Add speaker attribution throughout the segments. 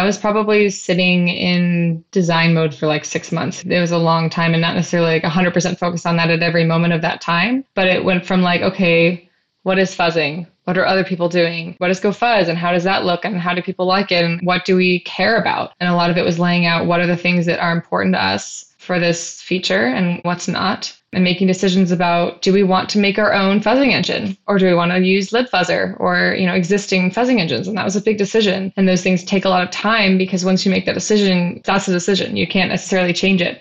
Speaker 1: I was probably sitting in design mode for like six months. It was a long time and not necessarily like 100% focused on that at every moment of that time. But it went from like, okay, what is fuzzing? What are other people doing? What is GoFuzz and how does that look and how do people like it and what do we care about? And a lot of it was laying out what are the things that are important to us for this feature and what's not and making decisions about do we want to make our own fuzzing engine or do we want to use libfuzzer or you know existing fuzzing engines and that was a big decision and those things take a lot of time because once you make that decision that's a decision you can't necessarily change it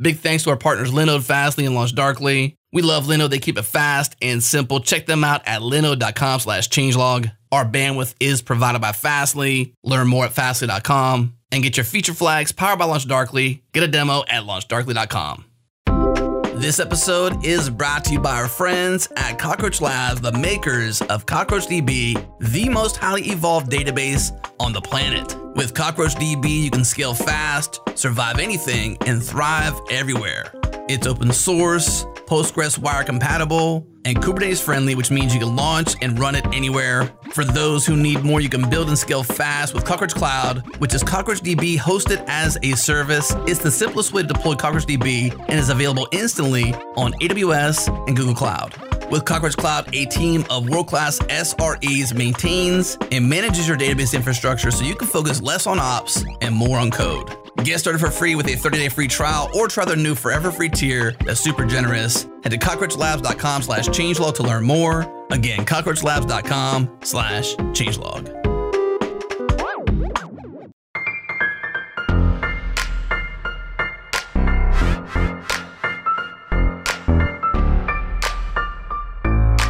Speaker 2: Big thanks to our partners Linode, Fastly, and LaunchDarkly. We love Linode. They keep it fast and simple. Check them out at linode.com slash changelog. Our bandwidth is provided by Fastly. Learn more at fastly.com and get your feature flags powered by LaunchDarkly. Get a demo at launchdarkly.com. This episode is brought to you by our friends at Cockroach Labs, the makers of CockroachDB, the most highly evolved database on the planet. With CockroachDB, you can scale fast, survive anything, and thrive everywhere. It's open source, Postgres wire compatible, and Kubernetes friendly, which means you can launch and run it anywhere. For those who need more, you can build and scale fast with Cockroach Cloud, which is CockroachDB hosted as a service. It's the simplest way to deploy CockroachDB and is available instantly on AWS and Google Cloud. With Cockroach Cloud, a team of world class SREs maintains and manages your database infrastructure so you can focus less on ops and more on code. Get started for free with a 30-day free trial or try their new forever free tier that's super generous. Head to cockroachlabs.com slash changelog to learn more. Again, cockroachlabs.com slash changelog.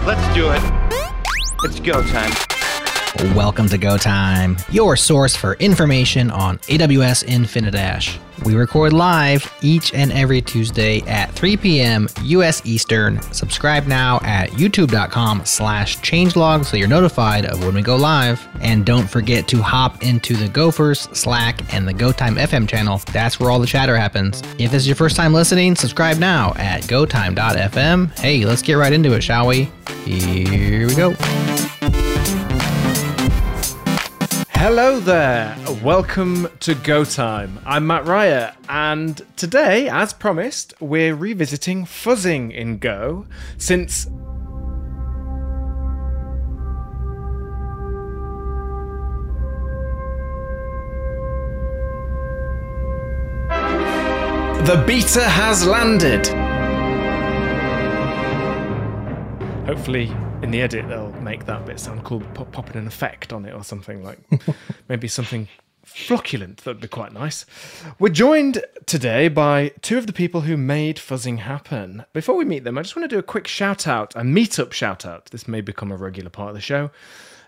Speaker 3: Let's do it. It's go time.
Speaker 4: Welcome to Go Time, your source for information on AWS Infinidash. We record live each and every Tuesday at 3 p.m. US Eastern. Subscribe now at youtube.com slash changelog so you're notified of when we go live. And don't forget to hop into the Gophers, Slack, and the GoTime FM channel. That's where all the chatter happens. If this is your first time listening, subscribe now at gotime.fm. Hey, let's get right into it, shall we? Here we go.
Speaker 5: Hello there, welcome to Go Time. I'm Matt Ryer, and today, as promised, we're revisiting fuzzing in Go since. The beta has landed. Hopefully, in the edit, they'll make that bit sound cool, pop, popping an effect on it or something like maybe something flocculent. That'd be quite nice. We're joined today by two of the people who made fuzzing happen. Before we meet them, I just want to do a quick shout out, a meetup shout out. This may become a regular part of the show.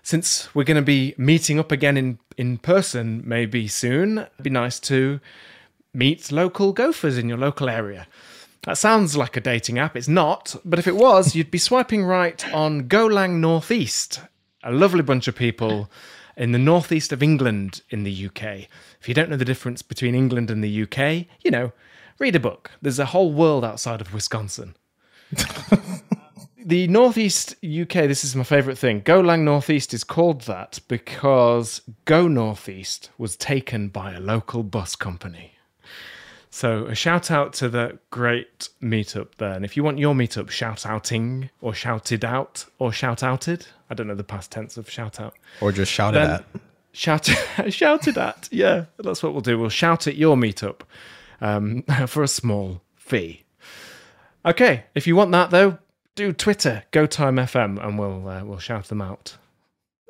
Speaker 5: Since we're going to be meeting up again in, in person maybe soon, it'd be nice to meet local gophers in your local area. That sounds like a dating app. It's not, but if it was, you'd be swiping right on Golang Northeast, a lovely bunch of people in the northeast of England in the UK. If you don't know the difference between England and the UK, you know, read a book. There's a whole world outside of Wisconsin. the Northeast UK, this is my favourite thing. Golang Northeast is called that because Go Northeast was taken by a local bus company. So a shout out to the great meetup there. And if you want your meetup shout outing or shouted out or shout outed, I don't know the past tense of shout out.
Speaker 6: Or just shouted
Speaker 5: Then-
Speaker 6: at.
Speaker 5: Shout shouted at. Yeah, that's what we'll do. We'll shout at your meetup um, for a small fee. Okay, if you want that though, do Twitter, GoTimeFM, and we'll uh, we'll shout them out.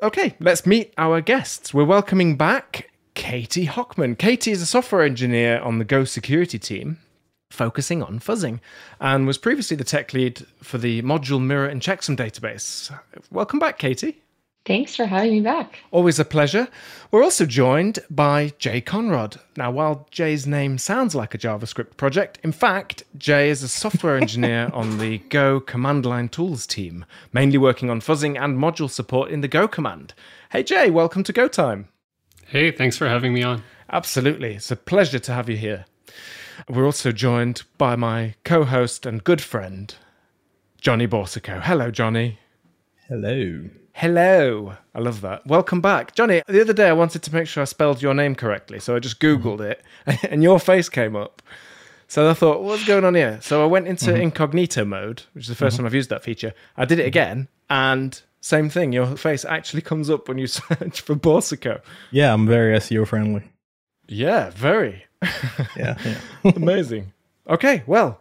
Speaker 5: Okay, let's meet our guests. We're welcoming back Katie Hockman. Katie is a software engineer on the Go security team, focusing on fuzzing, and was previously the tech lead for the module mirror and checksum database. Welcome back, Katie.
Speaker 1: thanks for having me back
Speaker 5: Always a pleasure. We're also joined by Jay Conrod. Now, while Jay's name sounds like a JavaScript project, in fact, Jay is a software engineer on the Go command line tools team, mainly working on fuzzing and module support in the Go command. Hey, Jay, welcome to Go Time.
Speaker 7: Hey, thanks for having me on.
Speaker 5: Absolutely. It's a pleasure to have you here. We're also joined by my co host and good friend, Johnny Boursiquot. Hello, Johnny.
Speaker 6: Hello.
Speaker 5: Hello. I love that. Welcome back. Johnny, the other day I wanted to make sure I spelled your name correctly, so I just Googled it and your face came up. So I thought, what's going on here? So I went into mm-hmm. incognito mode, which is the 1st mm-hmm. time I've used that feature. I did it again, and same thing. Your face actually comes up when you search for Boursiquot.
Speaker 6: Yeah, I'm very SEO friendly.
Speaker 5: Yeah, very.
Speaker 6: Yeah. yeah.
Speaker 5: Amazing. Okay, well,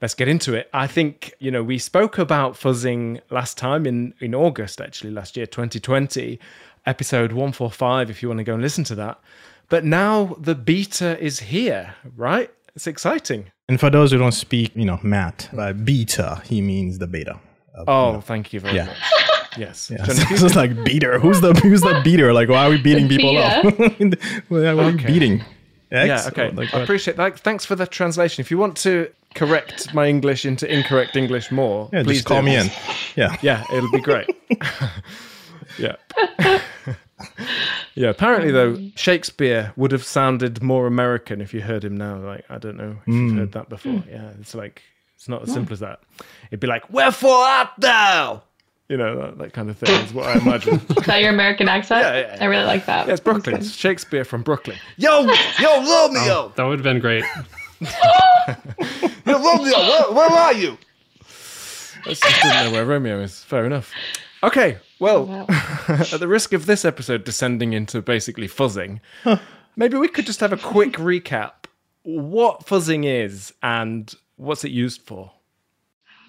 Speaker 5: let's get into it. I think, you know, we spoke about fuzzing last time in, in August, actually, last year, 2020, episode 145, if you want to go and listen to that. But now the beta is here, right? It's exciting.
Speaker 6: And for those who don't speak, you know, Matt, by beta, he means the beta. Of-
Speaker 5: Oh, thank you very
Speaker 6: Yeah.
Speaker 5: much. Yes.
Speaker 6: Yeah,
Speaker 5: Johnny,
Speaker 6: so it's like beater. Who's the who's the beater? Like, why are we beating people up? why are we
Speaker 5: Okay.
Speaker 6: beating? X?
Speaker 5: yeah, okay.
Speaker 6: Oh like,
Speaker 5: I appreciate that. Thanks for the translation. If you want to correct my English into incorrect English more,
Speaker 6: yeah,
Speaker 5: please
Speaker 6: just call
Speaker 5: do.
Speaker 6: me in. Yeah.
Speaker 5: Yeah, it'll be great. yeah. yeah, apparently though, mm. Shakespeare would have sounded more American if you heard him now. Like, I don't know if you've mm. heard that before. Mm. Yeah, it's like it's not as simple as that. It'd be like, Wherefore art thou? You know, that, that kind of thing is what I imagine.
Speaker 1: Is that your American accent?
Speaker 5: Yeah, yeah, yeah.
Speaker 1: I really like that.
Speaker 5: yeah, it's Brooklyn. It's Shakespeare from Brooklyn. Yo, yo, Romeo!
Speaker 7: Oh, that would have been great.
Speaker 5: Yo, Romeo, where, where are you? I just didn't know where Romeo is. Fair enough. Okay, well,
Speaker 1: Wow.
Speaker 5: at the risk of this episode descending into basically fuzzing, maybe we could just have a quick recap what fuzzing is and what's it used for.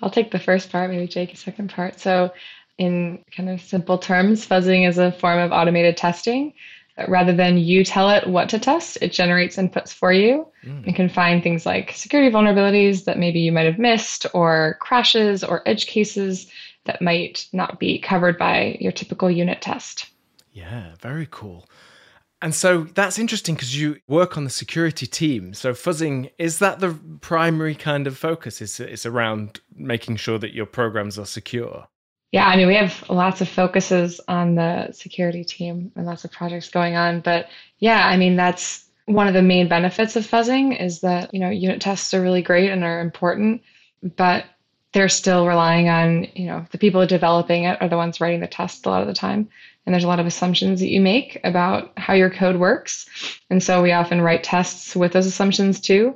Speaker 1: I'll take the first part, maybe Jake the second part. So, in kind of simple terms, fuzzing is a form of automated testing. Rather than you tell it what to test, it generates inputs for you mm. and can find things like security vulnerabilities that maybe you might have missed, or crashes or edge cases that might not be covered by your typical unit test.
Speaker 5: Yeah, very cool. And so that's interesting because you work on the security team. So fuzzing is that the primary kind of focus? Is it's around making sure that your programs are secure?
Speaker 1: Yeah, I mean, we have lots of focuses on the security team and lots of projects going on. But yeah, I mean, that's one of the main benefits of fuzzing is that, you know, unit tests are really great and are important, but they're still relying on, you know, the people developing it are the ones writing the test a lot of the time. And there's a lot of assumptions that you make about how your code works. And so we often write tests with those assumptions too.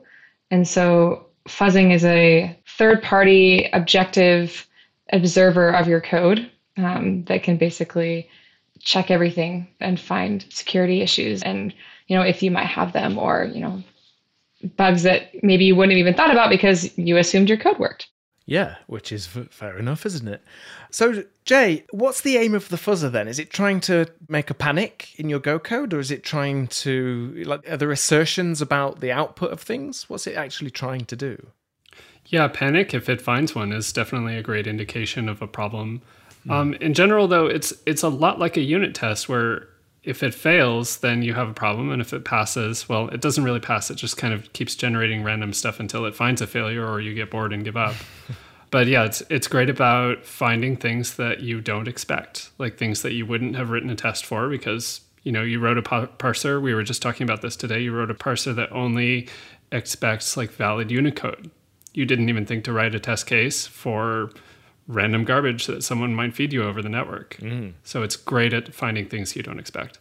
Speaker 1: And so fuzzing is a third party objective observer of your code um, that can basically check everything and find security issues and you know if you might have them or you know bugs that maybe you wouldn't have even thought about because you assumed your code worked
Speaker 5: Yeah, which is fair enough, isn't it? So, Jay, what's the aim of the fuzzer then? Is it trying to make a panic in your Go code, or is it trying to like are there assertions about the output of things? What's it actually trying to do?
Speaker 7: Yeah, panic if it finds one is definitely a great indication of a problem. Um, in general, though, it's it's a lot like a unit test where if it fails, then you have a problem, and if it passes, well, it doesn't really pass. It just kind of keeps generating random stuff until it finds a failure, or you get bored and give up. but yeah, it's it's great about finding things that you don't expect, like things that you wouldn't have written a test for because you know you wrote a parser. We were just talking about this today. You wrote a parser that only expects like valid Unicode. You didn't even think to write a test case for random garbage that someone might feed you over the network. Mm. So it's great at finding things you don't expect.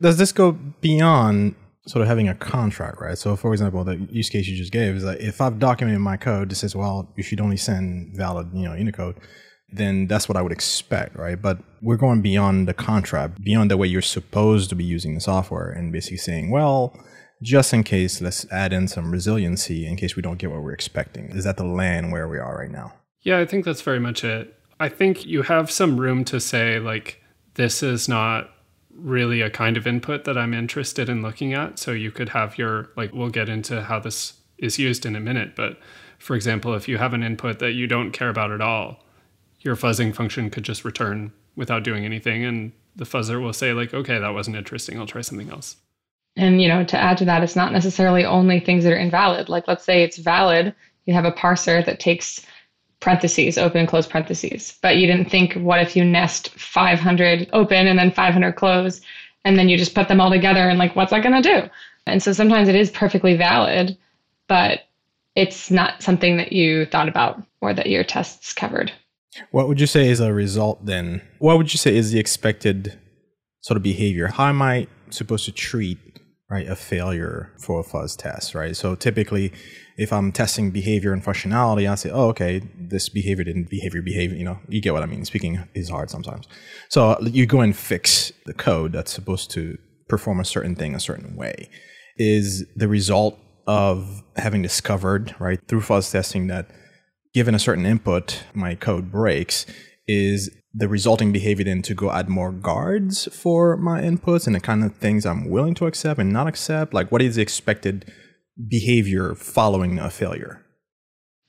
Speaker 6: Does this go beyond sort of having a contract, right? So, for example, the use case you just gave is that if I've documented my code that says, well, you should only send valid, you know, Unicode, then that's what I would expect, right? But we're going beyond the contract, beyond the way you're supposed to be using the software, and basically saying, well, just in case, let's add in some resiliency in case we don't get what we're expecting. Is that the land where we are right now?
Speaker 7: Yeah, I think that's very much it. I think you have some room to say, like, this is not really a kind of input that I'm interested in looking at. So you could have your, like, we'll get into how this is used in a minute. But for example, if you have an input that you don't care about at all, your fuzzing function could just return without doing anything. And the fuzzer will say, like, okay, that wasn't interesting. I'll try something else.
Speaker 1: and you know to add to that it's not necessarily only things that are invalid like let's say it's valid you have a parser that takes parentheses open close parentheses but you didn't think what if you nest 500 open and then 500 close and then you just put them all together and like what's that going to do and so sometimes it is perfectly valid but it's not something that you thought about or that your tests covered
Speaker 6: What would you say is a result then? What would you say is the expected sort of behavior? How am I supposed to treat right a failure for a fuzz test, right? So typically if I'm testing behavior and functionality, I say, oh, okay, this behavior didn't behavior behavior, you know, you get what I mean. Speaking is hard sometimes. So you go and fix the code that's supposed to perform a certain thing a certain way. Is the result of having discovered, right, through fuzz testing that given a certain input, my code breaks, is the resulting behavior then to go add more guards for my inputs and the kind of things I'm willing to accept and not accept? Like, what is the expected behavior following a failure?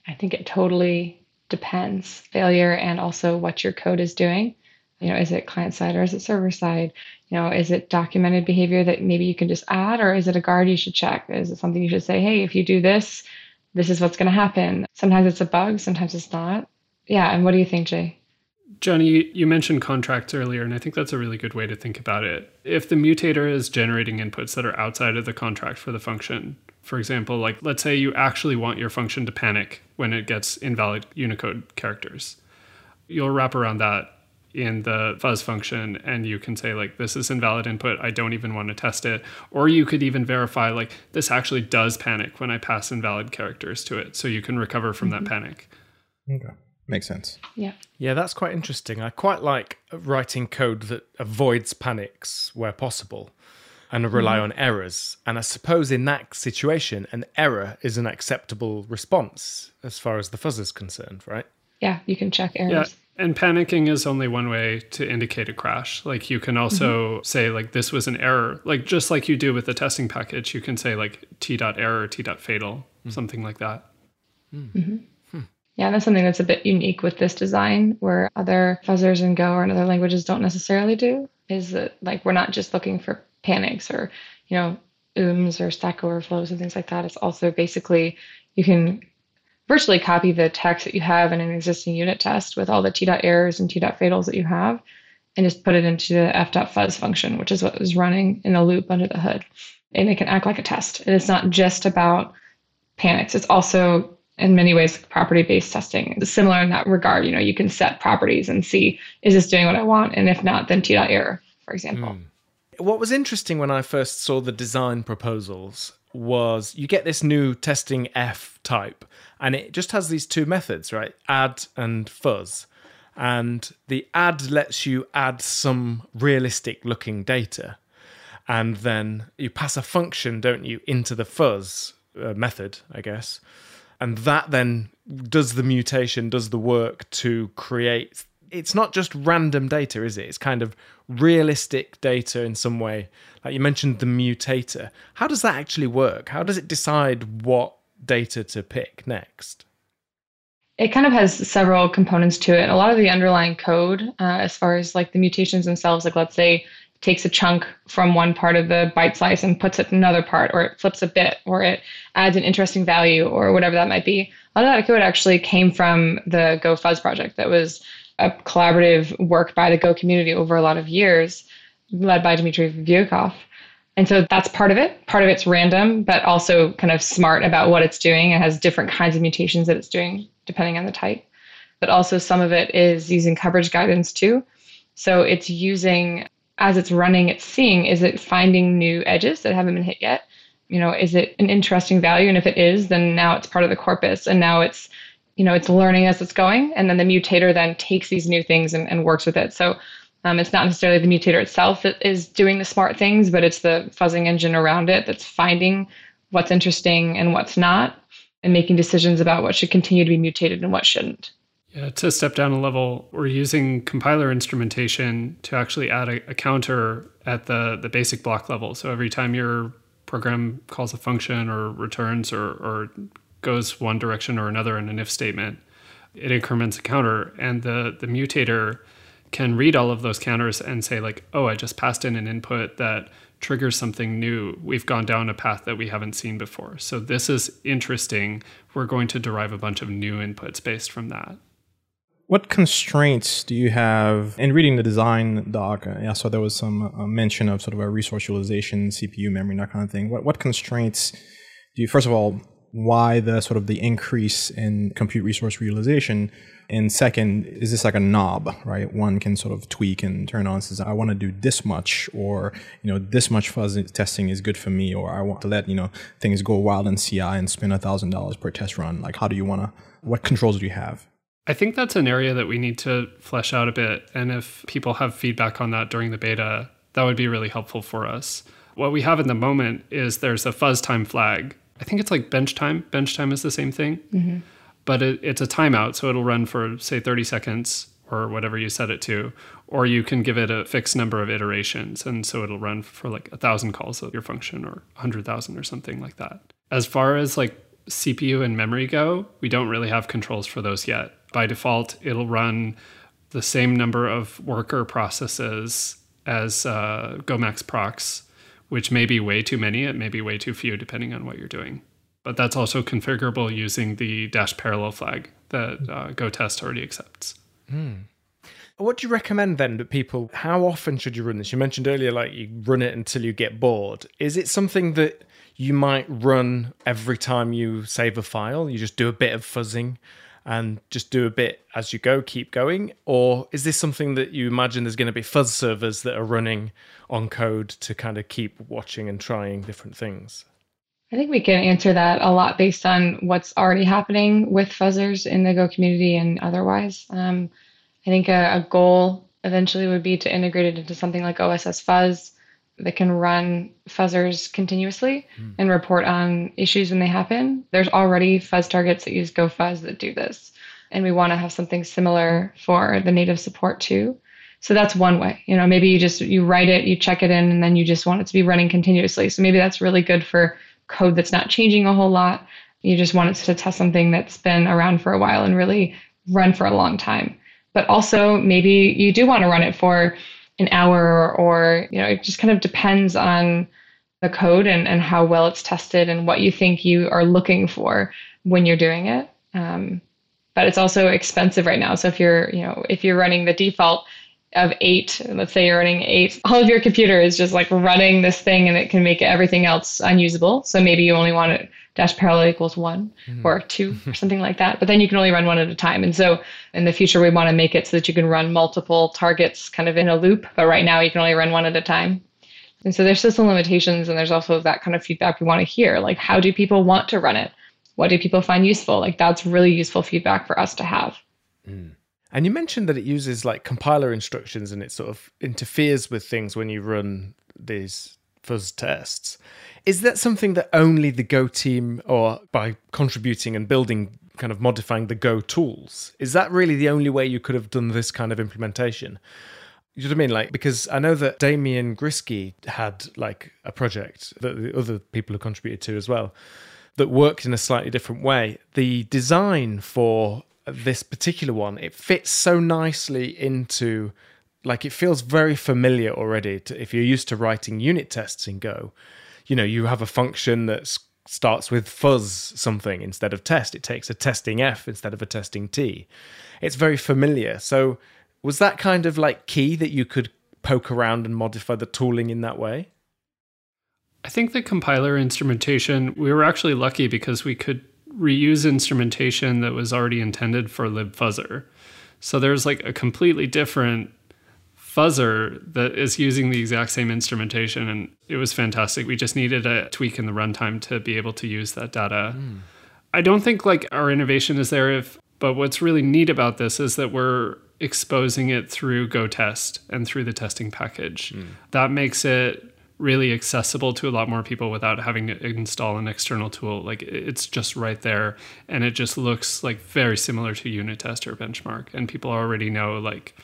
Speaker 1: I think it totally depends failure and also what your code is doing. You know, is it client side or is it server side? You know, is it documented behavior that maybe you can just add or is it a guard you should check? Is it something you should say, hey, if you do this, this is what's going to happen. Sometimes it's a bug, sometimes it's not. Yeah. And what do you think, Jay?
Speaker 7: Johnny, you, mentioned contracts earlier, and I think that's a really good way to think about it. If the mutator is generating inputs that are outside of the contract for the function, for example, like let's say you actually want your function to panic when it gets invalid Unicode characters, you'll wrap around that in the fuzz function and you can say like this is invalid input i don't even want to test it or you could even verify like this actually does panic when i pass invalid characters to it so you can recover from mm-hmm. that panic
Speaker 6: okay makes sense
Speaker 1: yeah
Speaker 5: yeah that's quite interesting i quite like writing code that avoids panics where possible and rely mm-hmm. on errors and i suppose in that situation an error is an acceptable response as far as the fuzz is concerned right
Speaker 1: yeah you can check errors
Speaker 7: yeah and panicking is only one way to indicate a crash. Like you can also mm-hmm. say like this was an error. Like just like you do with the testing package, you can say like t dot error, t dot fatal, mm-hmm. something like that.
Speaker 1: Mm-hmm. Yeah, that's something that's a bit unique with this design, where other fuzzers in Go or in other languages don't necessarily do. Is that like we're not just looking for panics or you know ooms or stack overflows and things like that. It's also basically you can virtually copy the text that you have in an existing unit test with all the t dot errors and t dot fatals that you have and just put it into the f dot fuzz function, which is what is running in a loop under the hood. And it can act like a test. And it's not just about panics. It's also in many ways property based testing. is similar in that regard. You know, you can set properties and see is this doing what I want? And if not, then t dot error, for example. Mm.
Speaker 5: What was interesting when I first saw the design proposals was you get this new testing F type, and it just has these two methods, right? Add and fuzz. And the add lets you add some realistic looking data. And then you pass a function, don't you, into the fuzz uh, method, I guess. And that then does the mutation, does the work to create. It's not just random data, is it? It's kind of realistic data in some way. Like you mentioned the mutator. How does that actually work? How does it decide what data to pick next?
Speaker 1: It kind of has several components to it. A lot of the underlying code, uh, as far as like the mutations themselves, like let's say takes a chunk from one part of the byte slice and puts it in another part, or it flips a bit, or it adds an interesting value, or whatever that might be. A lot of that code actually came from the Go Fuzz project that was a collaborative work by the Go community over a lot of years, led by Dmitry Vyukov. And so that's part of it. Part of it's random, but also kind of smart about what it's doing. It has different kinds of mutations that it's doing depending on the type. But also some of it is using coverage guidance too. So it's using, as it's running, it's seeing, is it finding new edges that haven't been hit yet? You know, is it an interesting value? And if it is, then now it's part of the corpus and now it's, you know, it's learning as it's going. And then the mutator then takes these new things and, and works with it. So um, it's not necessarily the mutator itself that is doing the smart things, but it's the fuzzing engine around it that's finding what's interesting and what's not, and making decisions about what should continue to be mutated and what shouldn't.
Speaker 7: Yeah, to step down a level, we're using compiler instrumentation to actually add a, a counter at the, the basic block level. So every time your program calls a function or returns or, or goes one direction or another in an if statement, it increments a counter. And the, the mutator can read all of those counters and say like, oh, I just passed in an input that triggers something new. We've gone down a path that we haven't seen before. So this is interesting. We're going to derive a bunch of new inputs based from that.
Speaker 6: What constraints do you have in reading the design doc? I saw there was some uh, mention of sort of a resource utilization, CPU memory, that kind of thing. What what constraints do you first of all why the sort of the increase in compute resource realization? And second, is this like a knob, right? One can sort of tweak and turn on and says, I want to do this much, or you know, this much fuzz testing is good for me, or I want to let you know things go wild in CI and spend a thousand dollars per test run. Like, how do you want to? What controls do you have?
Speaker 7: I think that's an area that we need to flesh out a bit. And if people have feedback on that during the beta, that would be really helpful for us. What we have in the moment is there's a fuzz time flag. I think it's like bench time. Bench time is the same thing, mm-hmm. but it, it's a timeout. So it'll run for, say, 30 seconds or whatever you set it to. Or you can give it a fixed number of iterations. And so it'll run for like a thousand calls of your function or 100,000 or something like that. As far as like CPU and memory go, we don't really have controls for those yet by default, it'll run the same number of worker processes as uh, GOMAXPROCS, which may be way too many. It may be way too few, depending on what you're doing. But that's also configurable using the dash parallel flag that uh, GoTest already accepts.
Speaker 5: Mm. What do you recommend then that people? How often should you run this? You mentioned earlier, like you run it until you get bored. Is it something that you might run every time you save a file? You just do a bit of fuzzing and just do a bit as you go, keep going? Or is this something that you imagine there's going to be fuzz servers that are running on code to kind of keep watching and trying different things?
Speaker 1: I think we can answer that a lot based on what's already happening with fuzzers in the Go community and otherwise. Um, I think a, a goal eventually would be to integrate it into something like OSS Fuzz that can run fuzzers continuously mm. and report on issues when they happen. There's already fuzz targets that use GoFuzz that do this. And we want to have something similar for the native support too. So that's one way. You know, maybe you just you write it, you check it in, and then you just want it to be running continuously. So maybe that's really good for code that's not changing a whole lot. You just want it to test something that's been around for a while and really run for a long time. But also maybe you do want to run it for an hour or you know it just kind of depends on the code and, and how well it's tested and what you think you are looking for when you're doing it. Um, but it's also expensive right now. So if you're you know if you're running the default of eight let's say you're running eight all of your computer is just like running this thing and it can make everything else unusable. So maybe you only want it dash parallel equals one mm-hmm. or two or something like that. But then you can only run one at a time. And so in the future, we want to make it so that you can run multiple targets kind of in a loop. But right now, you can only run one at a time. And so there's still some limitations. And there's also that kind of feedback we want to hear. Like, how do people want to run it? What do people find useful? Like, that's really useful feedback for us to have.
Speaker 5: Mm. And you mentioned that it uses like compiler instructions and it sort of interferes with things when you run these fuzz tests. Is that something that only the Go team, or by contributing and building, kind of modifying the Go tools, is that really the only way you could have done this kind of implementation? You know what I mean? Like, because I know that Damian Gryski had like a project that the other people have contributed to as well that worked in a slightly different way. The design for this particular one, it fits so nicely into like it feels very familiar already to, if you're used to writing unit tests in Go you know you have a function that starts with fuzz something instead of test. It takes a testing f instead of a testing t. It's very familiar. So was that kind of like key that you could poke around and modify the tooling in that way?
Speaker 7: I think the compiler instrumentation we were actually lucky because we could reuse instrumentation that was already intended for libfuzzer so there's like a completely different fuzzer that is using the exact same instrumentation and it was fantastic we just needed a tweak in the runtime to be able to use that data mm. i don't think like our innovation is there if but what's really neat about this is that we're exposing it through GoTest and through the testing package mm. that makes it really accessible to a lot more people without having to install an external tool like it's just right there and it just looks like very similar to unit test or benchmark and people already know like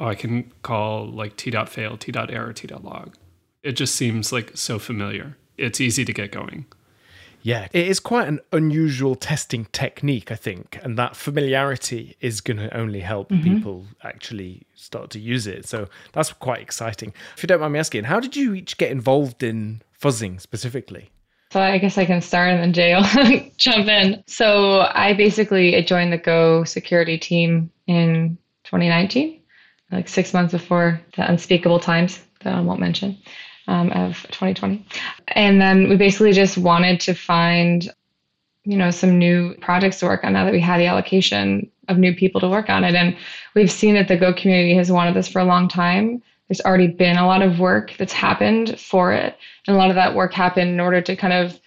Speaker 7: oh, I can call like t. fail t. t.fail, t.error, t.log. It just seems like so familiar. It's easy to get going.
Speaker 5: Yeah, it is quite an unusual testing technique, I think, and that familiarity is going to only help mm-hmm. people actually start to use it. So that's quite exciting. If you don't mind me asking, how did you each get involved in fuzzing specifically?
Speaker 1: So I guess I can start and then Jay will jump in. So I basically joined the Go security team in 2019 like six months before the unspeakable times that I won't mention um, of 2020. And then we basically just wanted to find you know, some new projects to work on now that we had the allocation of new people to work on it. And we've seen that the Go community has wanted this for a long time. There's already been a lot of work that's happened for it. And a lot of that work happened in order to kind of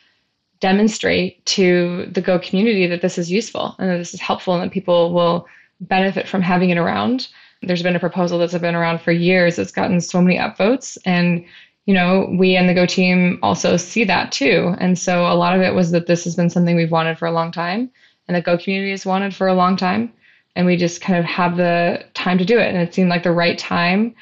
Speaker 1: demonstrate to the Go community that this is useful and that this is helpful and that people will benefit from having it around. There's been a proposal that's been around for years that's gotten so many upvotes. And, you know, we and the Go team also see that too. And so a lot of it was that this has been something we've wanted for a long time and the Go community has wanted for a long time. And we just kind of have the time to do it. And it seemed like the right time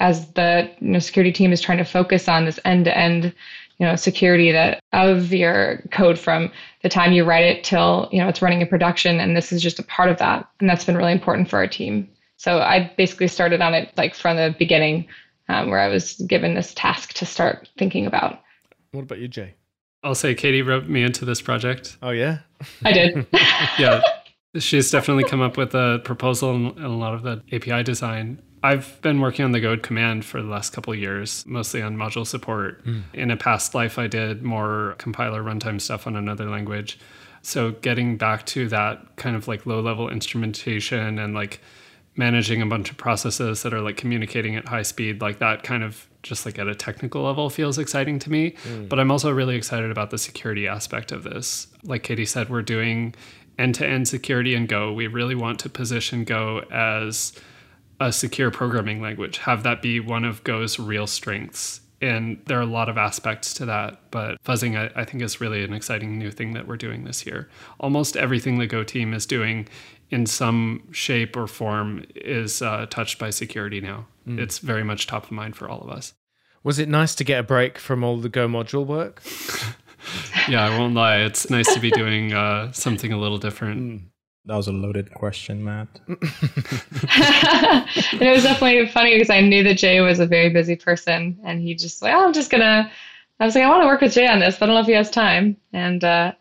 Speaker 1: as the you know, security team is trying to focus on this end to end you know security that of your code from the time you write it till you know it's running in production and this is just a part of that and that's been really important for our team so i basically started on it like from the beginning um, where i was given this task to start thinking about
Speaker 5: What about you, Jay?
Speaker 7: I'll say Katie wrote me into this project.
Speaker 5: Oh yeah.
Speaker 1: i did
Speaker 7: yeah, she's definitely come up with a proposal and a lot of the API design. I've been working on the Go command for the last couple of years, mostly on module support. In a past life, I did more compiler runtime stuff on another language. So getting back to that kind of like low level instrumentation and like managing a bunch of processes that are like communicating at high speed, like that kind of just like at a technical level feels exciting to me. Hmm. But I'm also really excited about the security aspect of this. Like Katie said, we're doing end to end security in Go. We really want to position Go as a secure programming language, have that be one of Go's real strengths. And there are a lot of aspects to that, but fuzzing, I, I think, is really an exciting new thing that we're doing this year. Almost everything the Go team is doing in some shape or form is uh, touched by security now. It's very much top of mind for all of us.
Speaker 5: Was it nice to get a break from all the Go module work?
Speaker 7: Yeah, I won't lie. It's nice to be doing uh, something a little different.
Speaker 6: That was a loaded question, Matt.
Speaker 1: and it was definitely funny because I knew that Jay was a very busy person, and he just like, oh, I'm just gonna. I was like, I want to work with Jay on this, but I don't know if he has time. And uh,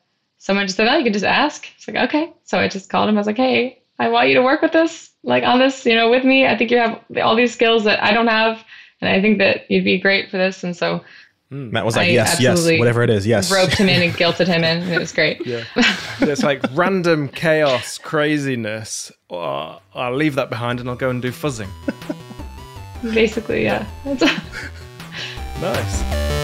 Speaker 1: someone just said, oh, you can just ask. It's like, okay. So I just called him. I was like, hey, I want you to work with this, like on this, you know, with me. I think you have all these skills that I don't have, and I think that you'd be great for this. And so hmm.
Speaker 6: Matt was like,
Speaker 1: I
Speaker 6: yes, yes,
Speaker 1: absolutely
Speaker 6: whatever it is, yes.
Speaker 1: roped him in and guilted him in. and It was great.
Speaker 5: Yeah. It's like random chaos, craziness. Oh, I'll leave that behind and I'll go and do fuzzing.
Speaker 1: Basically, yeah. That's-
Speaker 5: Nice.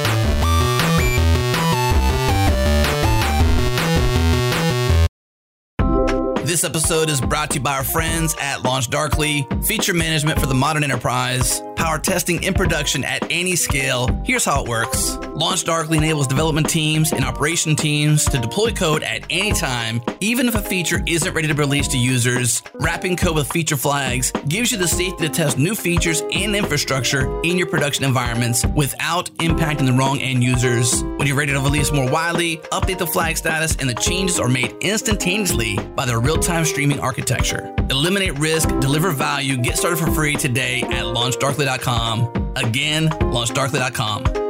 Speaker 2: This episode is brought to you by our friends at Launch Darkly, feature management for the modern enterprise, power testing in production at any scale. Here's how it works Launch Darkly enables development teams and operation teams to deploy code at any time, even if a feature isn't ready to be released to users. Wrapping code with feature flags gives you the safety to test new features and infrastructure in your production environments without impacting the wrong end users. When you're ready to release more widely, update the flag status, and the changes are made instantaneously by the real time streaming architecture. Eliminate risk, deliver value, get started for free today at launchdarkly.com. Again, launchdarkly.com.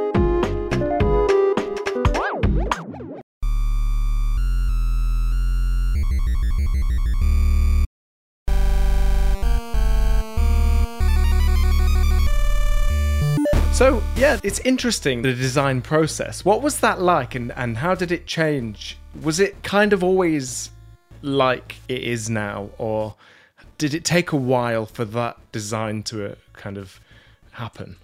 Speaker 5: So yeah, it's interesting the design process. What was that like, and and how did it change? Was it kind of always like it is now, or did it take a while for that design to uh, kind of happen?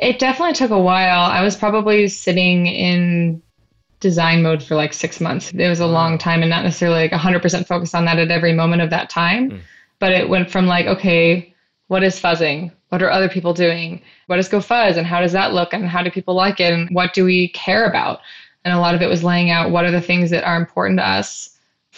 Speaker 1: It definitely took a while. I was probably sitting in design mode for like six months. It was a long time and not necessarily like 100% focused on that at every moment of that time. But it went from like, okay, what is fuzzing? What are other people doing? What is Go Fuzz? And how does that look? And how do people like it? And what do we care about? And a lot of it was laying out what are the things that are important to us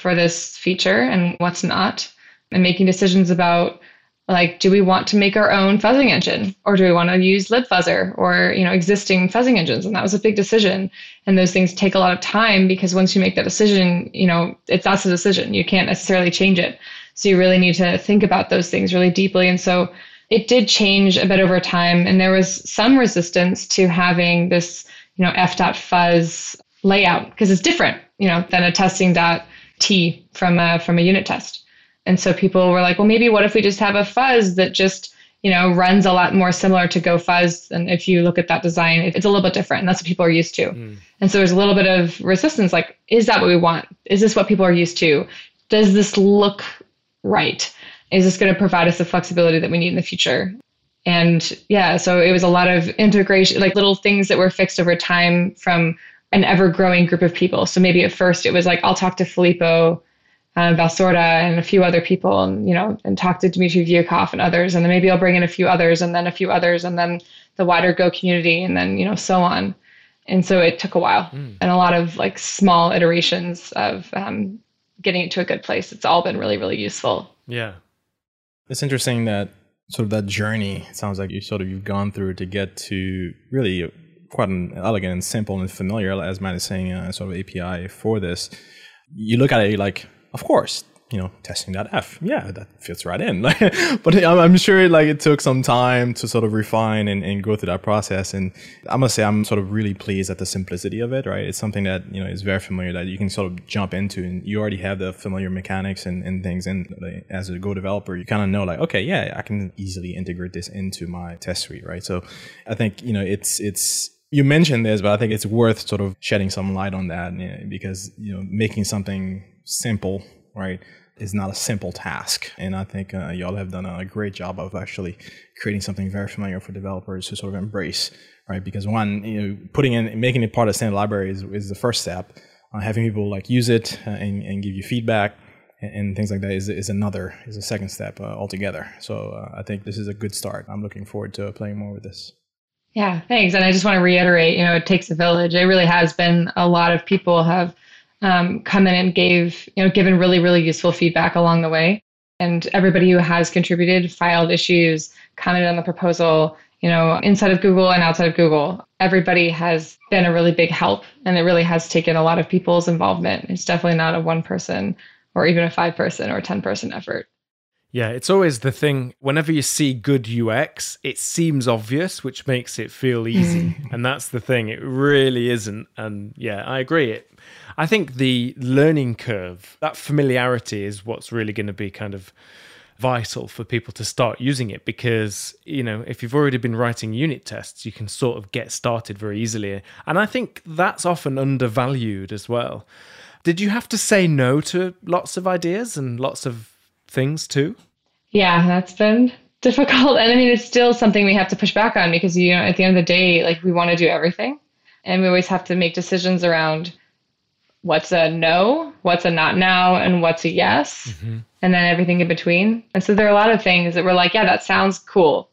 Speaker 1: for this feature and what's not, and making decisions about like do we want to make our own fuzzing engine? Or do we want to use libfuzzer or you know existing fuzzing engines? And that was a big decision. And those things take a lot of time because once you make that decision you know it's that's a decision. You can't necessarily change it. So you really need to think about those things really deeply. And so it did change a bit over time. And there was some resistance to having this you know f.fuzz layout because it's different you know than a testing.t from a from a unit test and so people were like, well, maybe what if we just have a fuzz that just, you know, runs a lot more similar to GoFuzz. And if you look at that design, it's a little bit different. And that's what people are used to.
Speaker 5: Mm.
Speaker 1: And so there's a little bit of resistance like, is that what we want? Is this what people are used to? Does this look right? Is this going to provide us the flexibility that we need in the future? And yeah, so it was a lot of integration, like little things that were fixed over time from an ever growing group of people. So maybe at first it was like, I'll talk to Filippo uh, Valsorda and a few other people, and you know, and talk to Dmitry Vyukov and others, and then maybe I'll bring in a few others, and then a few others, and then the wider Go community, and then you know, so on. And so it took a while, and a lot of like small iterations of um, getting it to a good place. It's all been really, really useful.
Speaker 5: Yeah.
Speaker 6: It's interesting that sort of that journey. It sounds like you sort of you've gone through to get to really quite an elegant and simple and familiar, as Matt is saying, uh, sort of API for this. You look at it, like, of course, you know, testing that F, yeah, that fits right in. but I'm, I'm sure like it took some time to sort of refine and, and go through that process. And I must say, I'm sort of really pleased at the simplicity of it. Right, it's something that you know is very familiar that you can sort of jump into, and you already have the familiar mechanics and, and things. And like, as a Go developer, you kind of know like, okay, yeah, I can easily integrate this into my test suite. Right, so I think you know it's it's you mentioned this, but I think it's worth sort of shedding some light on that you know, because you know making something simple, right, is not a simple task. And I think uh, y'all have done a great job of actually creating something very familiar for developers to sort of embrace, right? Because one, you know, putting in, making it part of standard library is, is the first step. Uh, having people like use it uh, and, and give you feedback and, things like that is, is another, is a second step uh, altogether. So uh, I think this is a good start. I'm looking forward to playing more with this.
Speaker 1: Yeah, thanks. And I just want to reiterate, you know, it takes a village. It really has been a lot of people have um, come in and gave, you know, given really, really useful feedback along the way. And everybody who has contributed, filed issues, commented on the proposal, you know, inside of Google and outside of Google, everybody has been a really big help. And it really has taken a lot of people's involvement. It's definitely not a one person or even a five person or 10 person effort.
Speaker 5: Yeah, it's always the thing. Whenever you see good UX, it seems obvious, which makes it feel easy. and that's the thing. It really isn't. And yeah, I agree. It, I think the learning curve, that familiarity is what's really going to be kind of vital for people to start using it because, you know, if you've already been writing unit tests, you can sort of get started very easily. And I think that's often undervalued as well. Did you have to say no to lots of ideas and lots of things too?
Speaker 1: Yeah, that's been difficult. And I mean, it's still something we have to push back on because, you know, at the end of the day, like we want to do everything. And we always have to make decisions around what's a no, what's a not now, and what's a yes, mm-hmm. and then everything in between. And so there are a lot of things that we're like, yeah, that sounds cool.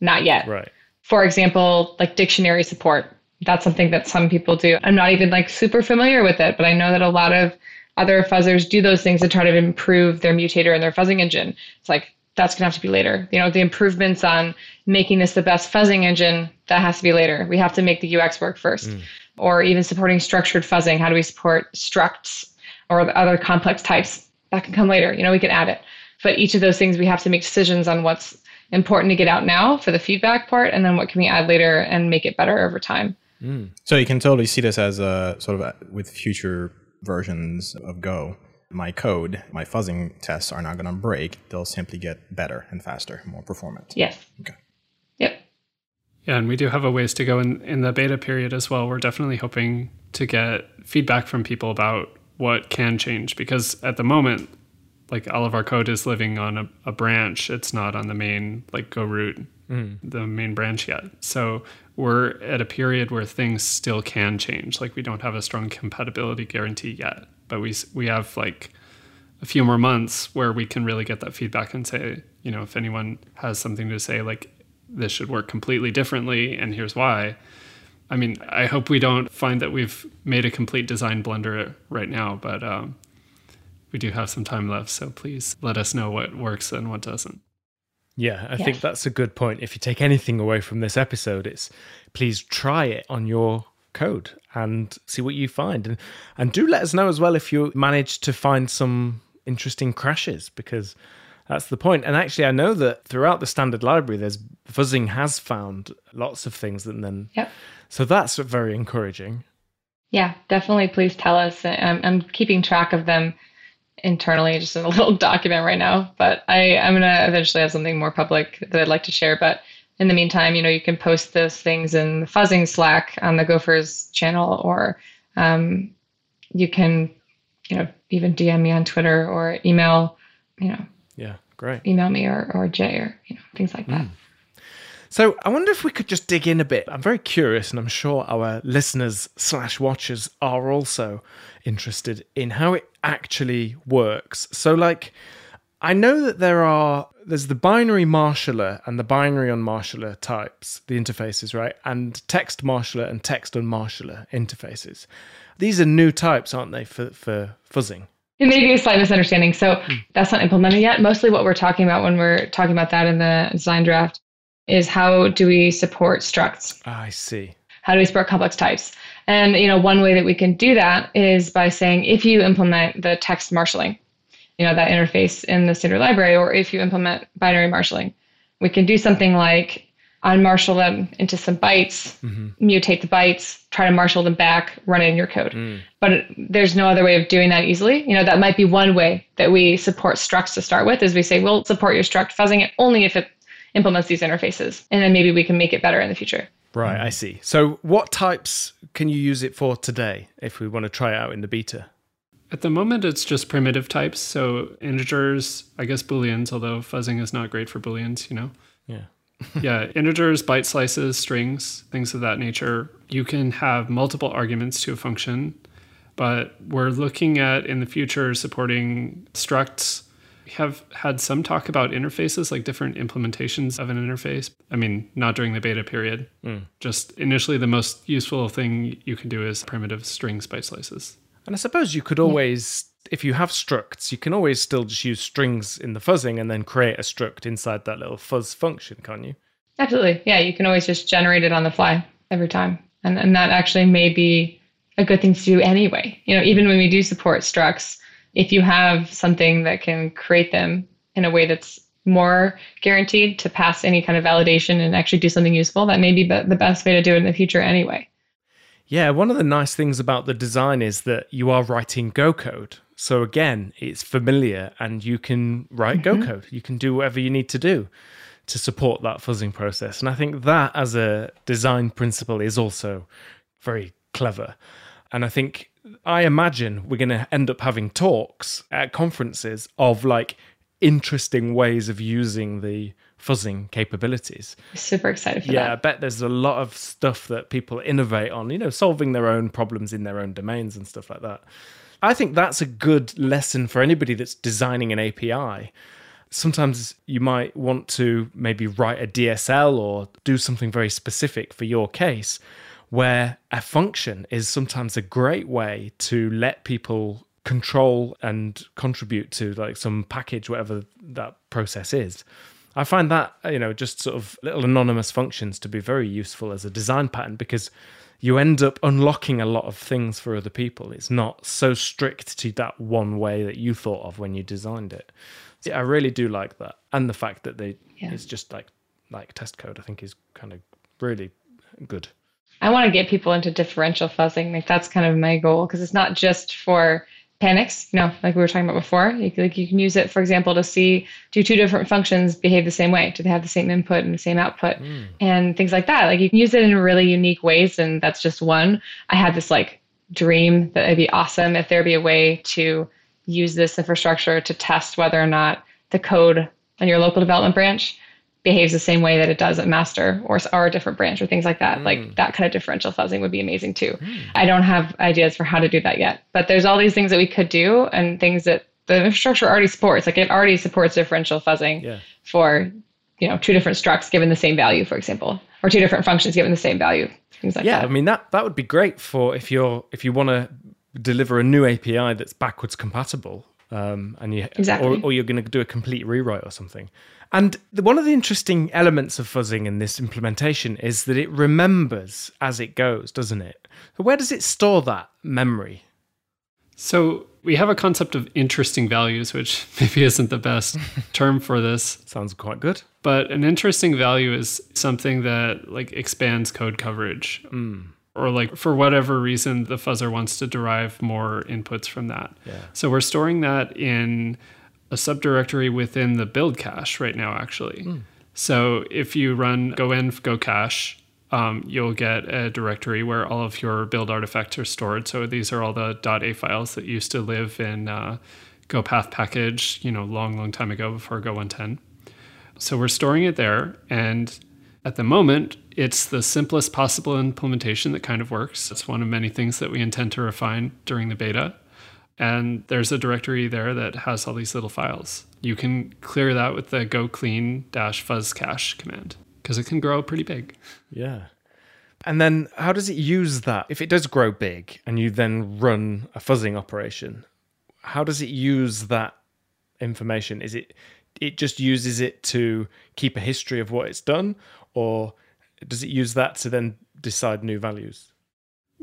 Speaker 1: Not yet.
Speaker 5: Right.
Speaker 1: For example, like dictionary support. That's something that some people do. I'm not even like super familiar with it, but I know that a lot of other fuzzers do those things to try to improve their mutator and their fuzzing engine. It's like that's gonna have to be later. You know, the improvements on making this the best fuzzing engine, that has to be later. We have to make the UX work first. Mm or even supporting structured fuzzing. How do we support structs or the other complex types? That can come later. You know, we can add it. But each of those things, we have to make decisions on what's important to get out now for the feedback part, and then what can we add later and make it better over time.
Speaker 6: Mm. So you can totally see this as a sort of a, with future versions of Go. My code, my fuzzing tests are not going to break. They'll simply get better and faster, more performant.
Speaker 1: Yes.
Speaker 6: Okay.
Speaker 1: Yep.
Speaker 7: Yeah, and we do have a ways to go in, in the beta period as well. We're definitely hoping to get feedback from people about what can change because at the moment, like all of our code is living on a, a branch. It's not on the main like Go root, mm. the main branch yet. So we're at a period where things still can change. Like we don't have a strong compatibility guarantee yet, but we we have like a few more months where we can really get that feedback and say, you know, if anyone has something to say, like this should work completely differently, and here's why. I mean, I hope we don't find that we've made a complete design blunder right now, but um, we do have some time left. So please let us know what works and what doesn't.
Speaker 5: Yeah, I think that's a good point. If you take anything away from this episode, it's please try it on your code and see what you find. And and do let us know as well if you manage to find some interesting crashes because that's the point. And actually, I know that throughout the standard library, there's fuzzing has found lots of things, and then
Speaker 1: yep.
Speaker 5: so that's very encouraging.
Speaker 1: Yeah, definitely. Please tell us. I'm, I'm keeping track of them internally just in a little document right now. But I, I'm gonna eventually have something more public that I'd like to share. But in the meantime, you know, you can post those things in the fuzzing Slack on the Gophers channel, or um, you can, you know, even DM me on Twitter or email, you know,
Speaker 5: Yeah, great.
Speaker 1: email me or, or Jay or you know things like that.
Speaker 5: So I wonder if we could just dig in a bit. I'm very curious, and I'm sure our listeners slash watchers are also interested in how it actually works. So, like, I know that there are there's the binary marshaller and the binary unmarshaller types, the interfaces, right? And text marshaller and text unmarshaller interfaces. These are new types, aren't they, for for fuzzing?
Speaker 1: It may be a slight misunderstanding. So hmm. that's not implemented yet. Mostly what we're talking about when we're talking about that in the design draft is how do we support structs?
Speaker 5: I see.
Speaker 1: How do we support complex types? And you know, one way that we can do that is by saying if you implement the text marshalling, you know, that interface in the standard library, or if you implement binary marshalling, we can do something like unmarshal them into some bytes, mm-hmm. mutate the bytes, try to marshal them back, run it in your code. Mm. But it, there's no other way of doing that easily. You know, that might be one way that we support structs to start with, is we say we'll support your struct fuzzing it only if it implements these interfaces, and then maybe we can make it better in the future.
Speaker 5: Right, I see. So, what types can you use it for today if we want to try it out in the beta?
Speaker 7: At the moment, it's just primitive types. So integers, I guess booleans, although fuzzing is not great for booleans, you know?
Speaker 5: Yeah.
Speaker 7: yeah, integers, byte slices, strings, things of that nature. You can have multiple arguments to a function, but we're looking at in the future supporting structs. We have had some talk about interfaces, like different implementations of an interface. I mean, not during the beta period. Hmm. Just initially, the most useful thing you can do is primitive strings, byte slices.
Speaker 5: And I suppose you could always, if you have structs, you can always still just use strings in the fuzzing and then create a struct inside that little fuzz function, can't you?
Speaker 1: Absolutely. Yeah, you can always just generate it on the fly every time. And, and that actually may be a good thing to do anyway. You know, even when we do support structs, if you have something that can create them in a way that's more guaranteed to pass any kind of validation and actually do something useful, that may be the best way to do it in the future anyway.
Speaker 5: Yeah, one of the nice things about the design is that you are writing Go code. So again, it's familiar and you can write mm-hmm. Go code. You can do whatever you need to do to support that fuzzing process. And I think that as a design principle is also very clever. And I think I imagine we're going to end up having talks at conferences of like interesting ways of using the fuzzing capabilities.
Speaker 1: Super excited for that.
Speaker 5: Yeah, I bet there's a lot of stuff that people innovate on, you know, solving their own problems in their own domains and stuff like that. I think that's a good lesson for anybody that's designing an API. Sometimes you might want to maybe write a DSL or do something very specific for your case, where a function is sometimes a great way to let people control and contribute to like some package, whatever that process is. I find that, you know, just sort of little anonymous functions to be very useful as a design pattern because you end up unlocking a lot of things for other people. It's not so strict to that one way that you thought of when you designed it. Yeah, I really do like that. And the fact that they
Speaker 1: Yeah.
Speaker 5: it's just like like test code I think is kind of really good.
Speaker 1: I want to get people into differential fuzzing. Like that's kind of my goal because it's not just for panics. You know, like we were talking about before. You, can- like you can use it, for example, to see do two different functions behave the same way? Do they have the same input and the same output? Hmm. And things like that. Like you can use it in really unique ways, and that's just one. I had this like dream that it'd be awesome if there'd be a way to use this infrastructure to test whether or not the code on your local development branch behaves the same way that it does at master or, or a different branch or things like that. Like that kind of differential fuzzing would be amazing too. I don't have ideas for how to do that yet, but there's all these things that we could do and things that the infrastructure already supports. Like it already supports differential fuzzing
Speaker 5: Yeah.
Speaker 1: for, you know, two different structs given the same value, for example, or two different functions given the same value, things like
Speaker 5: yeah,
Speaker 1: that.
Speaker 5: Yeah, I mean that that would be great for if you're if you want to deliver a new API that's backwards compatible, um, and you
Speaker 1: Exactly.
Speaker 5: or, or you're going to do a complete rewrite or something. And the, one of the interesting elements of fuzzing in this implementation is that it remembers as it goes, doesn't it? So where does it store that memory?
Speaker 7: So we have a concept of interesting values, which maybe isn't the best term for this,
Speaker 5: Sounds quite good.
Speaker 7: but an interesting value is something that like expands code coverage. Hmm. or like for whatever reason the fuzzer wants to derive more inputs from that.
Speaker 5: Yeah.
Speaker 7: So we're storing that in a subdirectory within the build cache right now actually. So if you run go env GOCACHE, um, you'll get a directory where all of your build artifacts are stored. So these are all the .a files that used to live in uh, GOPATH package, you know, long long time ago before go 110. So we're storing it there. And at the moment, it's the simplest possible implementation that kind of works. It's one of many things that we intend to refine during the beta. And there's a directory there that has all these little files. You can clear that with the go clean dash fuzz cache command because it can grow pretty big.
Speaker 5: Yeah. And then how does it use that? If it does grow big and you then run a fuzzing operation, how does it use that information? Is it it just uses it to keep a history of what it's done or does it use that to then decide new values?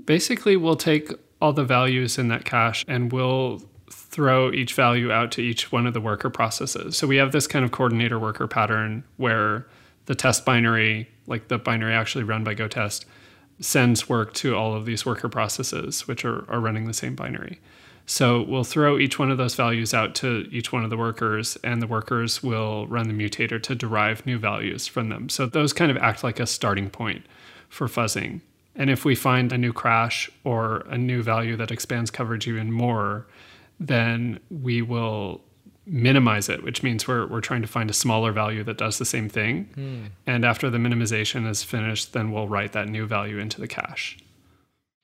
Speaker 7: Basically, we'll take all the values in that cache and we'll throw each value out to each one of the worker processes. So we have this kind of coordinator worker pattern where the test binary, like the binary actually run by GoTest, sends work to all of these worker processes, which are, are running the same binary. So we'll throw each one of those values out to each one of the workers, and the workers will run the mutator to derive new values from them. So those kind of act like a starting point for fuzzing. And if we find a new crash or a new value that expands coverage even more, then we will minimize it, which means we're, we're trying to find a smaller value that does the same thing. Hmm. And after the minimization is finished, then we'll write that new value into the cache.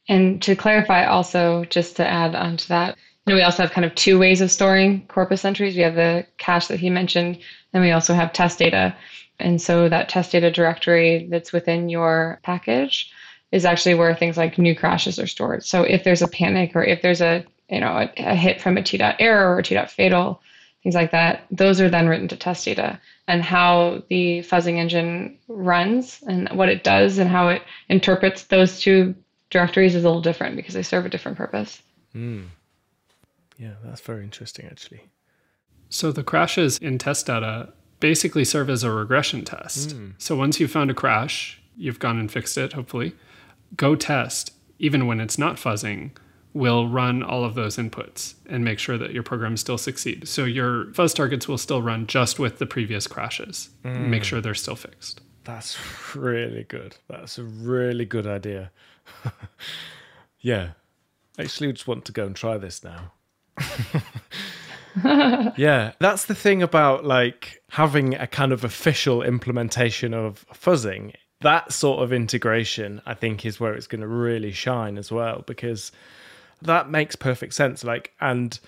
Speaker 1: And to clarify, also, just to add on to that, you know, we also have kind of two ways of storing corpus entries. We have the cache that he mentioned, and we also have test data. And so that test data directory that's within your package is actually where things like new crashes are stored. So if there's a panic or if there's a you know a, a hit from a T dot error or a T dot fatal, things like that, those are then written to test data. And how the fuzzing engine runs and what it does and how it interprets those two directories is a little different because they serve a different purpose. Hmm.
Speaker 5: Yeah, that's very interesting actually.
Speaker 7: So the crashes in test data basically serve as a regression test. Hmm. So once you've found a crash, you've gone and fixed it, hopefully, go test, even when it's not fuzzing, will run all of those inputs and make sure that your program still succeeds. So your fuzz targets will still run just with the previous crashes. Make mm. sure they're still fixed.
Speaker 5: That's really good. That's a really good idea. yeah. Actually, I just want to go and try this now. yeah, that's the thing about like having a kind of official implementation of fuzzing. That sort of integration, I think, is where it's going to really shine as well because that makes perfect sense. Like, and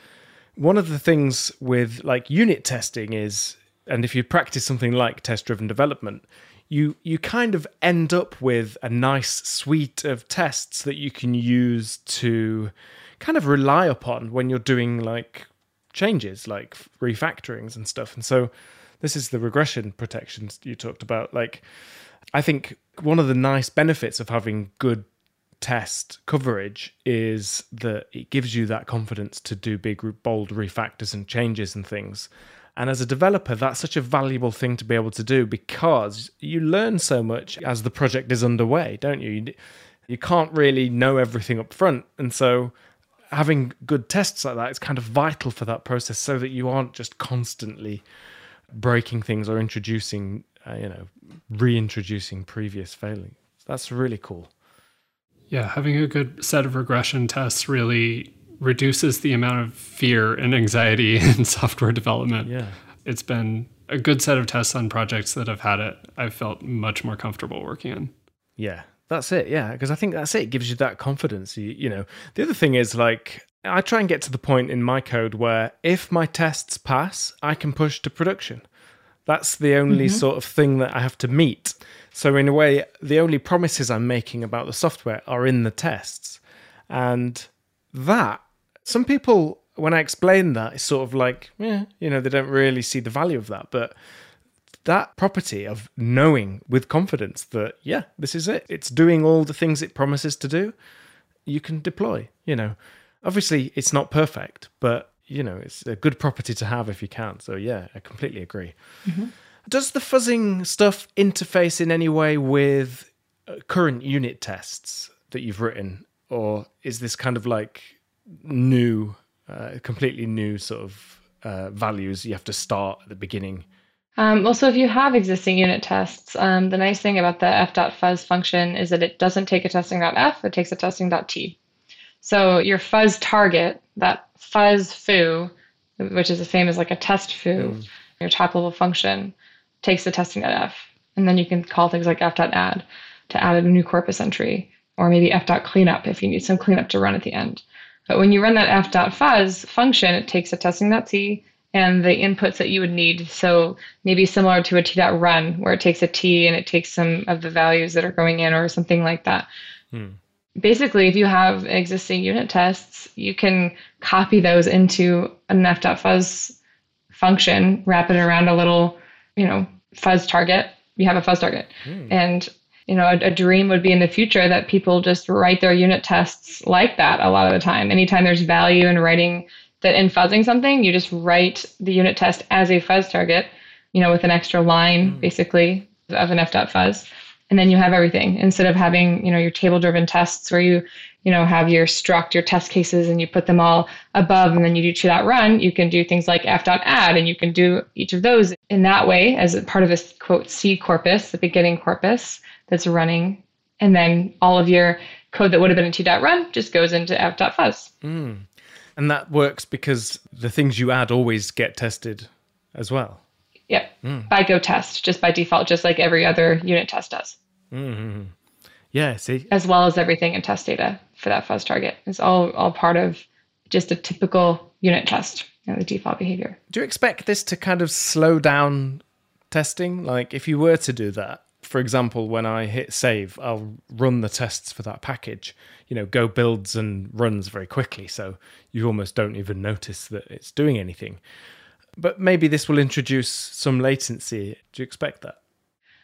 Speaker 5: one of the things with like unit testing is, and if you practice something like test driven development, you you kind of end up with a nice suite of tests that you can use to kind of rely upon when you're doing like changes like refactorings and stuff. And so this is the regression protections you talked about. Like I think one of the nice benefits of having good test coverage is that it gives you that confidence to do big bold refactors and changes and things. And as a developer, that's such a valuable thing to be able to do because you learn so much as the project is underway, don't you? You, can't really know everything up front. And so having good tests like that is kind of vital for that process so that you aren't just constantly breaking things or introducing, uh, you know, reintroducing previous failings. That's really cool.
Speaker 7: Yeah, having a good set of regression tests really reduces the amount of fear and anxiety in software development.
Speaker 5: Yeah.
Speaker 7: It's been a good set of tests on projects that have had it. I've felt much more comfortable working in.
Speaker 5: Yeah, that's it. Yeah, because I think that's it. It gives you that confidence. You, you know, the other thing is like I try and get to the point in my code where if my tests pass, I can push to production. That's the only mm-hmm. sort of thing that I have to meet. So in a way, the only promises I'm making about the software are in the tests, and that some people when I explain that it's sort of like, yeah, you know, they don't really see the value of that, but that property of knowing with confidence that yeah this is it. It's doing all the things it promises to do. You can deploy you know. Obviously it's not perfect but you know it's a good property to have if you can so yeah i completely agree does the fuzzing stuff interface in any way with uh, current unit tests that you've written, or is this kind of like new, uh, completely new sort of uh, values you have to start at the beginning?
Speaker 1: Um, well, so if you have existing unit tests, um, the nice thing about the f.fuzz function is that it doesn't take a testing.f, it takes a testing.t. So your fuzz target, that fuzz foo, which is the same as like a test foo, mm. your top level function, takes the testing.f. And then you can call things like f.add to add a new corpus entry, or maybe f.cleanup if you need some cleanup to run at the end. But when you run that f.fuzz function, it takes a testing.t and the inputs that you would need. So maybe similar to a t.run, where it takes a t and it takes some of the values that are going in or something like that. Hmm. Basically, if you have existing unit tests, you can copy those into an f.fuzz function, wrap it around a little, you know, fuzz target. You have a fuzz target. Hmm. And you know, a, a, dream would be in the future that people just write their unit tests like that a lot of the time. Anytime there's value in writing that in fuzzing something, you just write the unit test as a fuzz target, you know, with an extra line mm. basically of an f.fuzz. And then you have everything instead of having, you know, your table driven tests where you, you know, have your struct, your test cases, and you put them all above and then you do to.run, you can do things like f dot add and you can do each of those in that way as part of this quote seed corpus, the beginning corpus that's running. And then all of your code that would have been in t.run just goes into f f.fuzz.
Speaker 5: Mm. And that works because the things you add always get tested as well.
Speaker 1: Yep. Mm. By go test, just by default, just like every other unit test does.
Speaker 5: Mm-hmm. Yeah, see.
Speaker 1: As well as everything in test data for that fuzz target. It's all all part of just a typical unit test, you know, the default behavior.
Speaker 5: Do you expect this to kind of slow down testing? Like if you were to do that, for example, when I hit save, I'll run the tests for that package you know go builds and runs very quickly so you almost don't even notice that it's doing anything but maybe this will introduce some latency do you expect that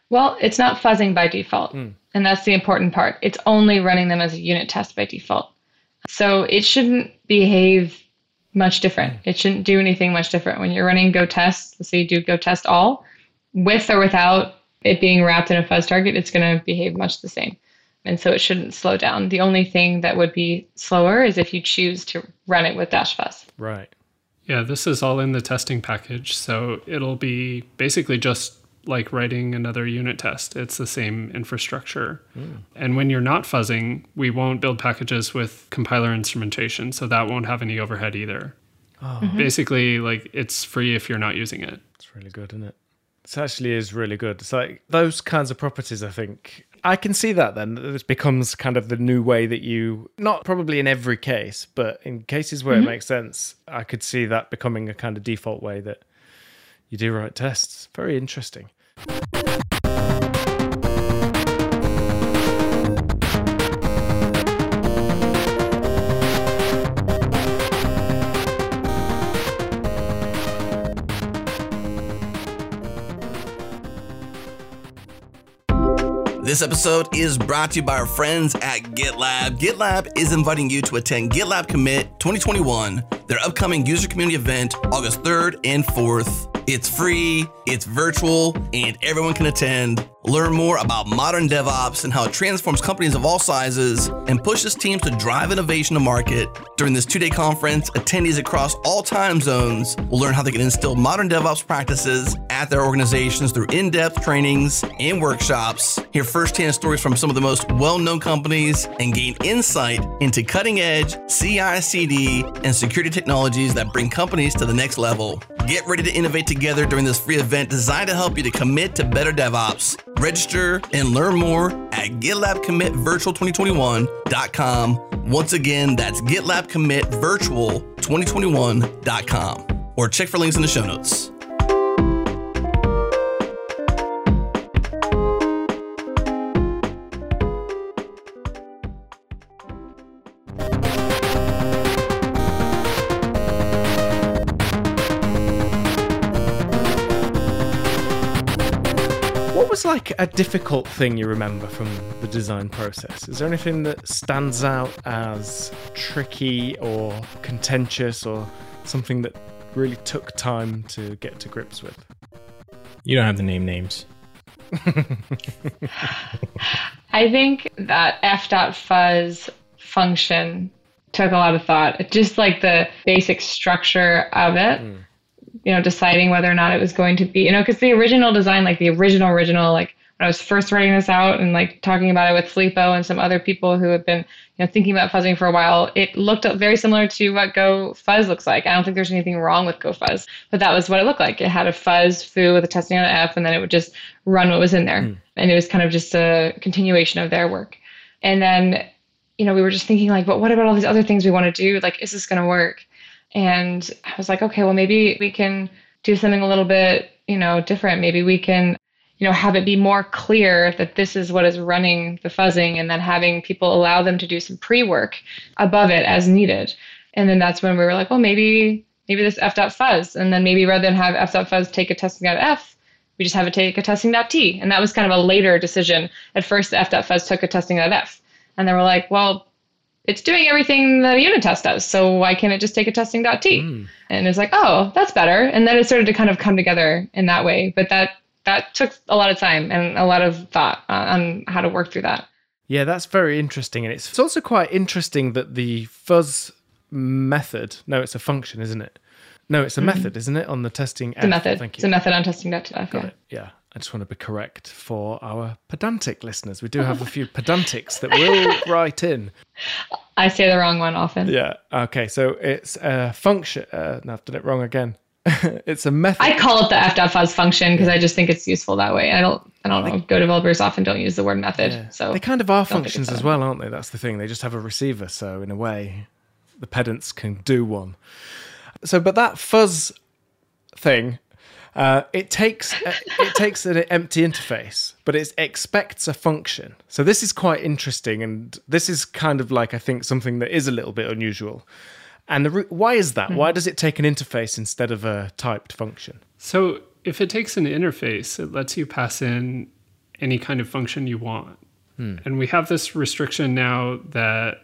Speaker 1: well it's not fuzzing by default mm. and that's the important part it's only running them as a unit test by default so it shouldn't behave much different mm. it shouldn't do anything much different when you're running go test let's say you do go test all with or without it being wrapped in a fuzz target it's going to behave much the same and so it shouldn't slow down. The only thing that would be slower is if you choose to run it with Dash Fuzz.
Speaker 5: Right.
Speaker 7: Yeah, this is all in the testing package. So it'll be basically just like writing another unit test. It's the same infrastructure. Mm. And when you're not fuzzing, we won't build packages with compiler instrumentation. So that won't have any overhead either. Oh. Mm-hmm. Basically, like it's free if you're not using it.
Speaker 5: It's really good, isn't it? It actually is really good. It's like those kinds of properties, I think, I can see that then. That this becomes kind of the new way that you, not probably in every case, but in cases where mm-hmm. it makes sense, I could see that becoming a kind of default way that you do write tests. Very interesting.
Speaker 2: This episode is brought to you by our friends at GitLab. GitLab is inviting you to attend GitLab Commit 2021, their upcoming user community event, August 3rd and 4th. It's free, it's virtual, and everyone can attend. Learn more about modern DevOps and how it transforms companies of all sizes and pushes teams to drive innovation to market. During this two day conference, attendees across all time zones will learn how they can instill modern DevOps practices at their organizations through in depth trainings and workshops, hear firsthand stories from some of the most well known companies, and gain insight into cutting edge CI CD and security technologies that bring companies to the next level. Get ready to innovate together during this free event designed to help you to commit to better DevOps. Register and learn more at GitLabCommitVirtual2021.com. Once again, that's GitLabCommitVirtual2021.com. Or check for links in the show notes.
Speaker 5: A difficult thing you remember from the design process? Is there anything that stands out as tricky or contentious or something that really took time to get to grips with?
Speaker 6: You don't have to name names.
Speaker 1: I think that f.fuzz function took a lot of thought. Just like the basic structure of it, hmm. you know, deciding whether or not it was going to be, you know, because the original design, like the original, original, like when I was first writing this out and like talking about it with Filippo and some other people who have been, you know, thinking about fuzzing for a while, it looked very similar to what Go Fuzz looks like. I don't think there's anything wrong with Go Fuzz, but that was what it looked like. It had a fuzz foo with a testing on an F, and then it would just run what was in there. Hmm. And it was kind of just a continuation of their work. And then, you know, we were just thinking like, but what about all these other things we want to do? Like, is this going to work? And I was like, okay, well, maybe we can do something a little bit, you know, different. Maybe we can, you know, have it be more clear that this is what is running the fuzzing and then having people allow them to do some pre-work above it as needed. And then that's when we were like, well, maybe, maybe this f.fuzz. And then maybe rather than have f.fuzz take a testing out f, we just have it take a testing dot t. And that was kind of a later decision. At first, the f.fuzz took a testing of f. And then we're like, well, it's doing everything the unit test does. So why can't it just take a testing dot testing.t? Mm. And it's like, oh, that's better. And then it started to kind of come together in that way. But that that took a lot of time and a lot of thought on how to work through that.
Speaker 5: Yeah, that's very interesting. And it's, it's also quite interesting that the fuzz method, no, it's a function, isn't it? No, it's a method, isn't it? On the testing
Speaker 1: It's a method.
Speaker 5: Thank
Speaker 1: It's
Speaker 5: you.
Speaker 1: a method on testing.t.
Speaker 5: Got
Speaker 1: Yeah.
Speaker 5: it. Yeah. I just want to be correct for our pedantic listeners. We do have a few pedantics that will write in.
Speaker 1: I say the wrong one often.
Speaker 5: Yeah. Okay. So it's a function. Uh, no, I've done it wrong again. it's a method.
Speaker 1: I call it the f.fuzz function because I just think it's useful that way. I don't I don't know. Go developers often don't use the word method. So
Speaker 5: they kind of are functions as well, aren't they? That's the thing. They just have a receiver, so in a way, the pedants can do one. So, but that fuzz thing, uh, it takes it takes an empty interface, but it expects a function. So this is quite interesting, and this is kind of like I think something that is a little bit unusual. And the, why is that? Why hmm. does it take an interface instead of a typed function?
Speaker 7: So if it takes an interface, it lets you pass in any kind of function you want. Hmm. And we have this restriction now that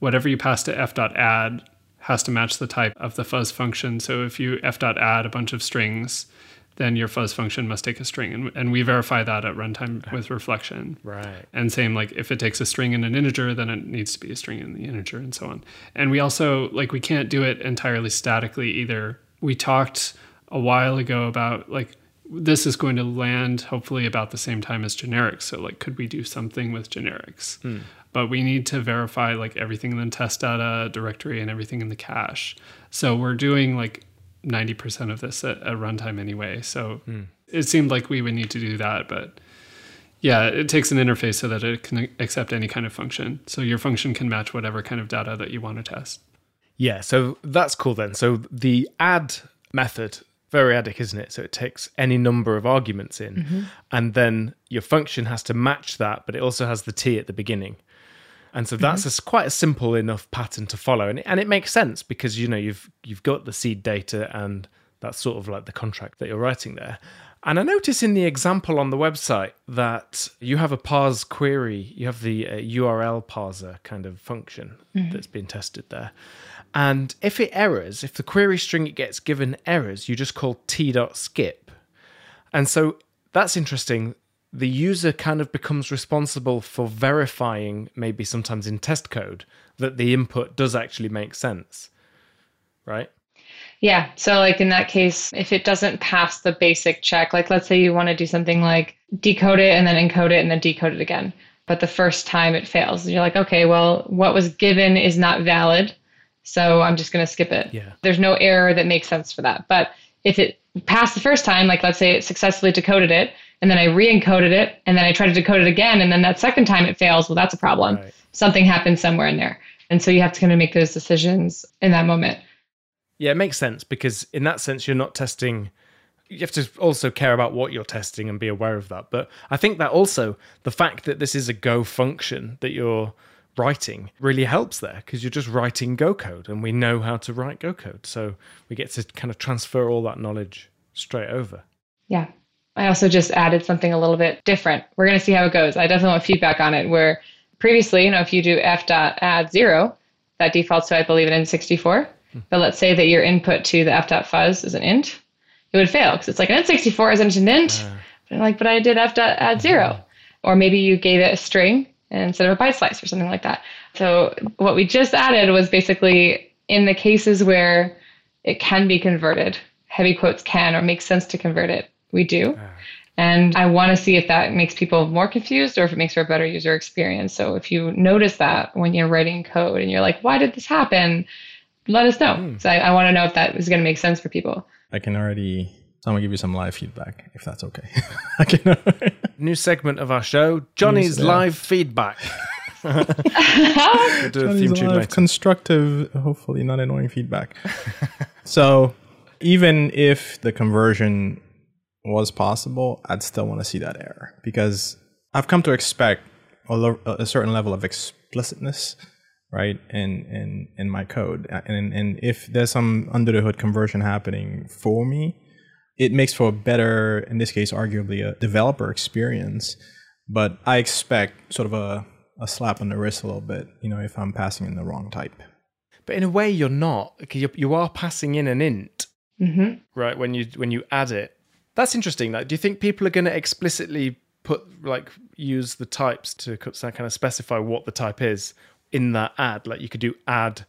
Speaker 7: whatever you pass to f.add has to match the type of the fuzz function. So if you f.add a bunch of strings, then your fuzz function must take a string. And, and we verify that at runtime with reflection.
Speaker 5: Right.
Speaker 7: And same like if it takes a string and an integer, then it needs to be a string in the integer and so on. And we also like we can't do it entirely statically either. We talked a while ago about like this is going to land hopefully about the same time as generics. So like could we do something with generics? Hmm. But we need to verify like everything in the test data directory and everything in the cache. So we're doing like 90% of this at, at runtime anyway. So hmm. it seemed like we would need to do that, but yeah, it takes an interface so that it can accept any kind of function. So your function can match whatever kind of data that you want to test.
Speaker 5: Yeah, so that's cool then. So the add method, variadic, isn't it? So it takes any number of arguments in, mm-hmm. and then your function has to match that, but it also has the t at the beginning. And so that's a s quite a simple enough pattern to follow, and it, and it makes sense because you know you've you've got the seed data, and that's sort of like the contract that you're writing there. And I notice in the example on the website that you have a parse query, you have the uh, URL parser kind of function that's been tested there. And if it errors, if the query string it gets given errors, you just call t.skip. And so that's interesting. The user kind of becomes responsible for verifying, maybe sometimes in test code, that the input does actually make sense. Right?
Speaker 1: Yeah. So, like in that case, if it doesn't pass the basic check, like let's say you want to do something like decode it and then encode it and then decode it again, but the first time it fails, you're like, okay, well, what was given is not valid. So I'm just going to skip it.
Speaker 5: Yeah.
Speaker 1: There's no error that makes sense for that. But if it passed the first time, like let's say it successfully decoded it and then I re encoded it and then I try to decode it again and then that second time it fails, well, that's a problem.
Speaker 5: Right.
Speaker 1: Something happened somewhere in there. And so you have to kind of make those decisions in that moment.
Speaker 5: Yeah, it makes sense because in that sense, you're not testing. You have to also care about what you're testing and be aware of that. But I think that also the fact that this is a Go function that you're writing really helps there because you're just writing Go code and we know how to write Go code. So we get to kind of transfer all that knowledge straight over.
Speaker 1: Yeah. I also just added something a little bit different. We're going to see how it goes. I definitely want feedback on it. Where previously, you know, if you do f dot add zero, that defaults to, I believe, an int64. Hmm. But let's say that your input to the f dot fuzz is an int, it would fail because it's like an int64 isn't an int. Ah. But I'm like, but I did f dot add zero. Hmm. or maybe you gave it a string instead of a byte slice or something like that. So what we just added was basically in the cases where it can be converted, heavy quotes can or makes sense to convert it, we do. And I want to see if that makes people more confused or if it makes for a better user experience. So if you notice that when you're writing code and you're like, why did this happen? Let us know. Hmm. So I, I want to know if that is going to make sense for people.
Speaker 6: I can already. So I'm gonna give you some live feedback if that's okay. I can.
Speaker 5: New segment of our show, Johnny's live feedback. we'll
Speaker 6: Johnny's
Speaker 5: theme
Speaker 6: live
Speaker 5: later.
Speaker 6: constructive, hopefully not annoying feedback. so even if the conversion was possible, I'd still want to see that error because I've come to expect a, lo- a certain level of explicitness, right, in in in my code, and and if there's some under the hood conversion happening for me, it makes for a better, in this case, arguably a developer experience. But I expect sort of a a slap on the wrist a little bit, you know, if I'm passing in the wrong type.
Speaker 5: But in a way, you're not. because You you are passing in an int,
Speaker 1: hmm
Speaker 5: right? When you when you add it, that's interesting. Like, do you think people are going to explicitly put like use the types to kind of specify what the type is in that add? Like, you could do add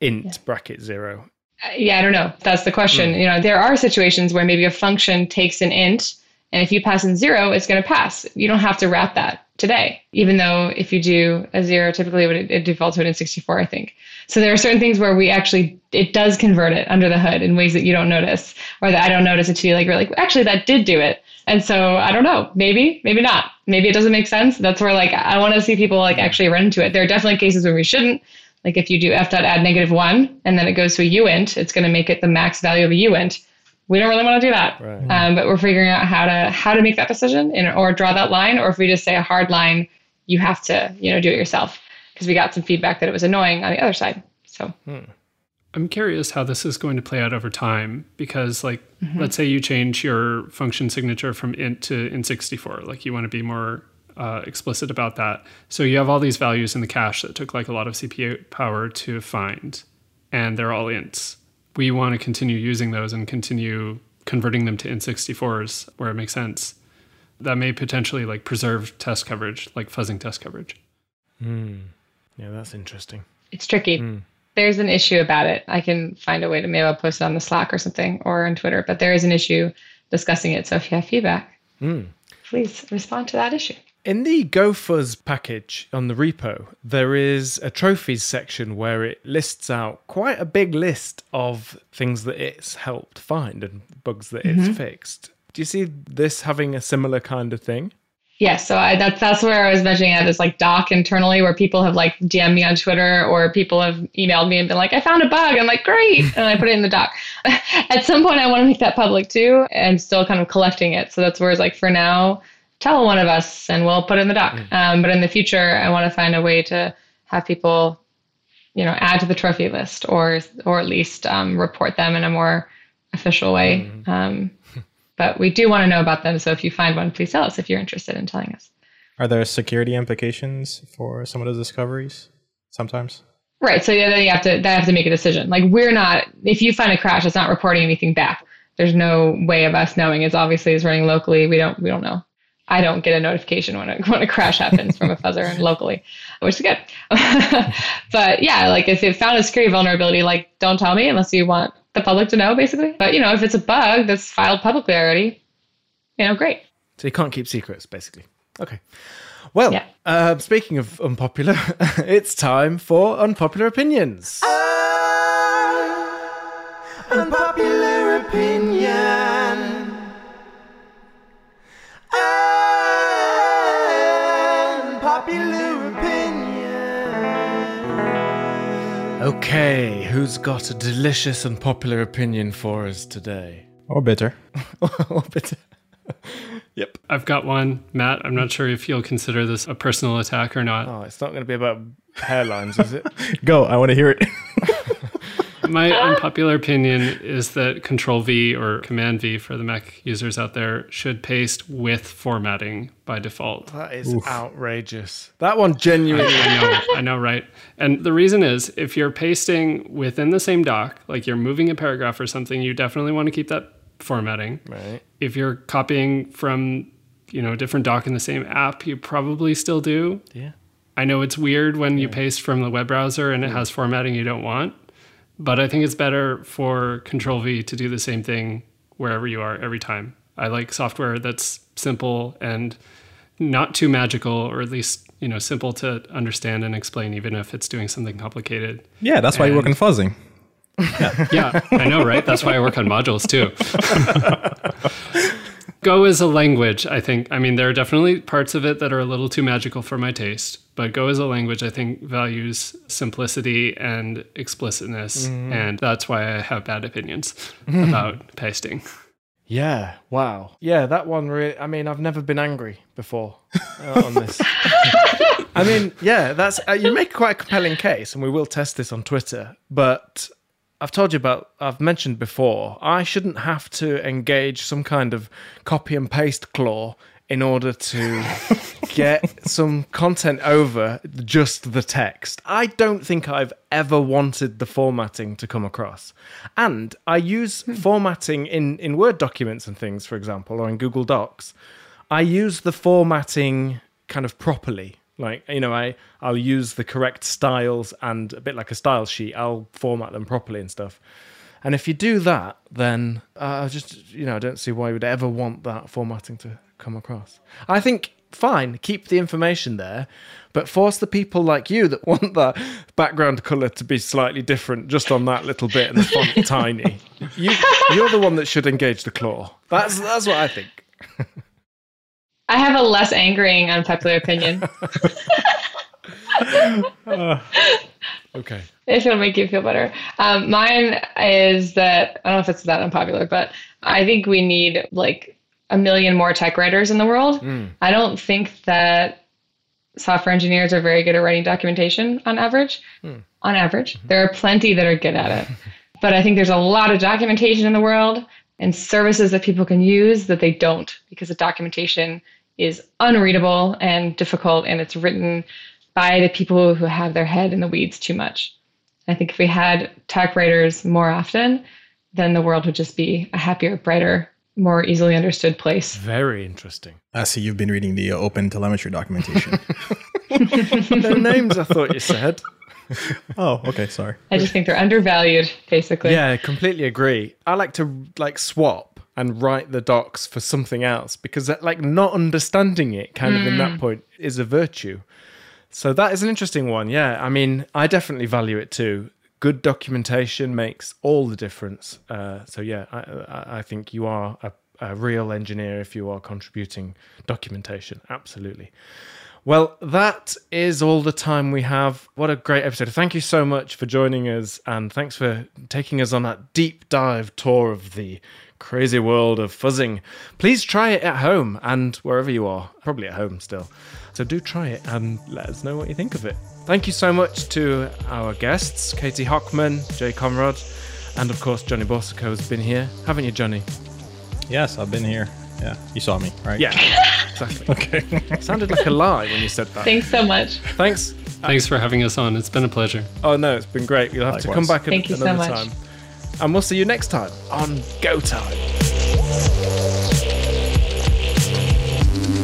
Speaker 5: int bracket zero.
Speaker 1: Uh, yeah, I don't know. That's the question. Hmm. You know, there are situations where maybe a function takes an int, and if you pass in zero, it's going to pass. You don't have to wrap that today, even though if you do a zero, typically it, it defaults to an int64, I think. So there are certain things where we actually, it does convert it under the hood in ways that you don't notice, or that I don't notice it to you. Like, you're like, actually, that did do it. And so I don't know, maybe, maybe not. Maybe it doesn't make sense. That's where like I want to see people like actually run into it. There are definitely cases where we shouldn't. Like if you do f dot add negative one and then it goes to a uint, it's going to make it the max value of a uint. We don't really want to do that.
Speaker 5: Right.
Speaker 1: Um, but we're figuring out how to how to make that decision and or draw that line, or if we just say a hard line, you have to you know do it yourself because we got some feedback that it was annoying on the other side. So
Speaker 7: I'm curious how this is going to play out over time because, like, let's say you change your function signature from int to int64, like you want to be more uh, explicit about that. So you have all these values in the cache that took like a lot of CPU power to find, and they're all ints. We want to continue using those and continue converting them to int64s where it makes sense. That may potentially like preserve test coverage, like fuzzing test coverage. Hmm.
Speaker 5: Yeah, that's interesting.
Speaker 1: it's tricky. Hmm. There's an issue about it. I can find a way to maybe I'll post it on the Slack or something or on Twitter, but there is an issue discussing it. So if you have feedback, hmm. please respond to that issue.
Speaker 5: In the GoFuzz package on the repo, there is a trophies section where it lists out quite a big list of things that it's helped find and bugs that it's mm-hmm. fixed. Do you see this having a similar kind of thing?
Speaker 1: Yes, so I, that's that's where I was mentioning at this like doc internally where people have like DM'd me on Twitter or people have emailed me and been like, I found a bug. I'm like, great, and I put it in the doc. at some point, I want to make that public too, and still kind of collecting it. So that's where it's like for now, tell one of us and we'll put it in the doc. Um, but in the future, I want to find a way to have people, you know, add to the trophy list or or at least um, report them in a more official way. Um, but we do want to know about them. So if you find one, please tell us if you're interested in telling us.
Speaker 6: Are there security implications for some of those discoveries? Sometimes.
Speaker 1: Right. So yeah, then you have to they have to make a decision. Like we're not if you find a crash, it's not reporting anything back. There's no way of us knowing. It's obviously it's running locally. We don't we don't know. I don't get a notification when a when a crash happens from a fuzzer locally, which is good. but yeah, like if it found a security vulnerability, like don't tell me unless you want the public to know, basically. But you know, if it's a bug that's filed publicly already, you know, great.
Speaker 5: So you can't keep secrets, basically. Okay. Well,
Speaker 1: Yeah.
Speaker 5: uh, speaking of unpopular, it's time for unpopular opinions.
Speaker 8: Unpopular
Speaker 5: Okay, who's got a delicious and popular opinion for us today?
Speaker 6: Or bitter.
Speaker 5: Or bitter. yep.
Speaker 7: I've got one, Matt. I'm not sure if you'll consider this a personal attack or not.
Speaker 5: Oh, it's not going to be about hairlines, is it?
Speaker 6: Go. I want to hear it.
Speaker 7: My unpopular opinion is that Control V or Command V for the Mac users out there should paste with formatting by default.
Speaker 5: That is outrageous. That one genuinely.
Speaker 7: I know, I know, right? And the reason is if you're pasting within the same doc, like you're moving a paragraph or something, you definitely want to keep that formatting.
Speaker 5: right.
Speaker 7: If you're copying from you know, a different doc in the same app, you probably still do.
Speaker 5: Yeah.
Speaker 7: I know it's weird when you paste from the web browser and it has formatting you don't want, but I think it's better for Control V to do the same thing wherever you are every time. I like software that's simple and not too magical, or at least you know simple to understand and explain, even if it's doing something complicated.
Speaker 6: Yeah, that's why you work in
Speaker 7: And-
Speaker 6: fuzzing.
Speaker 7: Yeah, I know, right? That's why I work on modules too. Go as a language, I think. I mean, there are definitely parts of it that are a little too magical for my taste, but Go as a language, I think, values simplicity and explicitness, and that's why I have bad opinions about pasting.
Speaker 5: Yeah. Wow. Yeah, that one really. I mean, I've never been angry before uh, on this. I mean, yeah, that's uh, you make quite a compelling case, and we will test this on Twitter. But I've told you about. I've mentioned before. I shouldn't have to engage some kind of copy and paste claw in order to get some content over just the text. I don't think I've ever wanted the formatting to come across. And I use hmm. formatting in, in Word documents and things, for example, or in Google Docs. I use the formatting kind of properly. Like, you know, I, I'll use the correct styles and a bit like a style sheet, I'll format them properly and stuff. And if you do that, then uh, I just, you know, I don't see why you would ever want that formatting to come across. I think, fine, keep the information there, but force the people like you that want that background color to be slightly different just on that little bit and the font tiny. You, you're the one that should engage the claw. That's, that's what I think.
Speaker 1: I have a less angering unpopular opinion.
Speaker 5: Okay.
Speaker 1: if it'll make you feel better. Um, mine is that I don't know if it's that unpopular, but I think we need like a million more tech writers in the world. Hmm. I don't think that software engineers are very good at writing documentation on average. Hmm. On average, mm-hmm. there are plenty that are good at it, but I think there's a lot of documentation in the world and services that people can use that they don't because the documentation is unreadable and difficult and it's written by the people who have their head in the weeds too much. I think if we had tech writers more often, then the world would just be a happier, brighter, more easily understood place.
Speaker 5: Very interesting.
Speaker 6: I see you've been reading the uh, open telemetry documentation.
Speaker 5: No names, I thought you said.
Speaker 6: oh, okay, sorry.
Speaker 1: I just think they're undervalued, basically.
Speaker 5: Yeah, I completely agree. I like to like swap and write the docs for something else because that, like not understanding it kind of in that point is a virtue. So that is an interesting one. Yeah, I mean, I definitely value it too. Good documentation makes all the difference. Uh, so yeah, I, I, I think you are a, a real engineer if you are contributing documentation. Absolutely. Well, that is all the time we have. What a great episode. Thank you so much for joining us and thanks for taking us on that deep dive tour of the crazy world of fuzzing. Please try it at home and wherever you are, probably at home still. So do try it and let us know what you think of it. Thank you so much to our guests, Katie Hockman, Jay Conrod, and of course Johnny Boursiquot has been here. Haven't you, Johnny?
Speaker 6: Yes, I've been here. Yeah, you saw me, right?
Speaker 5: Yeah, exactly.
Speaker 6: Okay.
Speaker 5: Sounded like a lie when you said that.
Speaker 1: Thanks so much.
Speaker 5: Thanks.
Speaker 7: Thanks for having us on. It's been a pleasure.
Speaker 5: Oh no, it's been great. You'll have to come back an-
Speaker 1: Thank you so
Speaker 5: another
Speaker 1: much.
Speaker 5: time. And we'll see you next time on Go Time.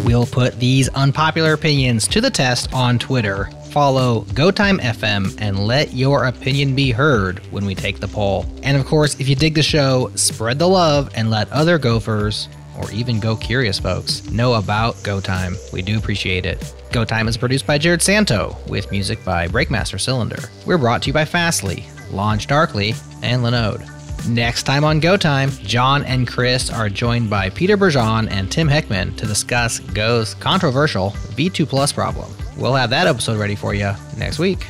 Speaker 4: We'll put these unpopular opinions to the test on Twitter. Follow GoTimeFM and let your opinion be heard when we take the poll. And of course, if you dig the show, spread the love and let other gophers, or even Go Curious folks, know about Go Time. We do appreciate it. Go Time is produced by Jerod Santo, with music by Breakmaster Cylinder. We're brought to you by Fastly, LaunchDarkly, and Linode. Next time on Go Time, John and Chris are joined by Peter Bourgon and Tim Heckman to discuss Go's controversial V2 Plus problem. We'll have that episode ready for you next week.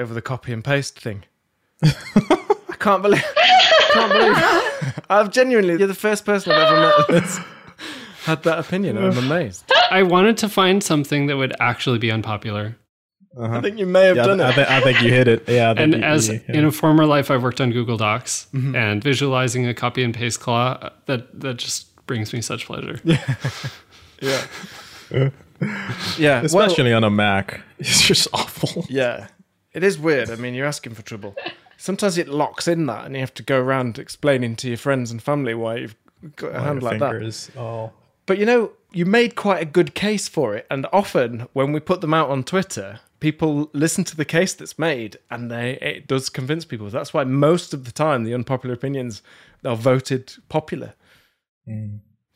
Speaker 5: Over the copy and paste thing. I can't believe. can't believe. I've genuinely. You're the first person I've ever met that's had that opinion. I'm amazed.
Speaker 7: I wanted to find something that would actually be unpopular.
Speaker 5: I think you may have
Speaker 6: Yeah,
Speaker 5: done
Speaker 6: I,
Speaker 5: it.
Speaker 6: thi- I think you hit it. Yeah. I think
Speaker 7: And
Speaker 6: you-
Speaker 7: as
Speaker 6: you-
Speaker 7: in a former life, I've worked on Google Docs,
Speaker 5: Mm-hmm.
Speaker 7: and visualizing a copy and paste claw that that just brings me such pleasure.
Speaker 5: yeah. yeah. well,
Speaker 6: especially on a Mac, it's just awful.
Speaker 5: Yeah. It is weird. I mean, you're asking for trouble. Sometimes it locks in that, and you have to go around explaining to your friends and family why you've got a hand like that.
Speaker 6: Oh.
Speaker 5: But you know, you made quite a good case for it, and often when we put them out on Twitter, people listen to the case that's made, and they it does convince people. That's why most of the time the unpopular opinions are voted popular.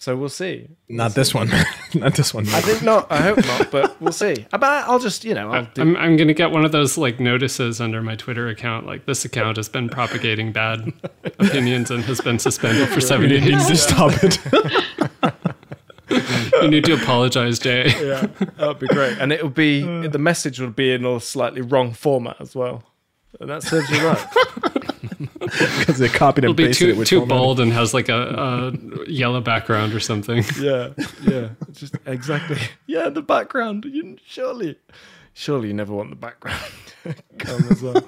Speaker 5: So we'll see.
Speaker 6: Not this one. Not this one.
Speaker 5: I think not. I hope not, but we'll see. Uh, but I'll just, you know, I'll do.
Speaker 7: I'm, I'm going to get one of those like notices under my Twitter account. Like this account has been propagating bad opinions and has been suspended for seven
Speaker 6: You need
Speaker 7: days.
Speaker 6: to stop it.
Speaker 7: You need to apologize, Jay.
Speaker 5: yeah, that would be great. And it'll be the message would be in a slightly wrong format as well. And that serves you right.
Speaker 6: Because they copied
Speaker 7: It'll
Speaker 6: and
Speaker 7: be
Speaker 6: pasted it
Speaker 7: too
Speaker 6: with
Speaker 7: too
Speaker 6: formatting.
Speaker 7: bold and has like a, a yellow background or something.
Speaker 5: yeah, yeah, just exactly. Yeah, the background. You surely, surely you never want the background come as well.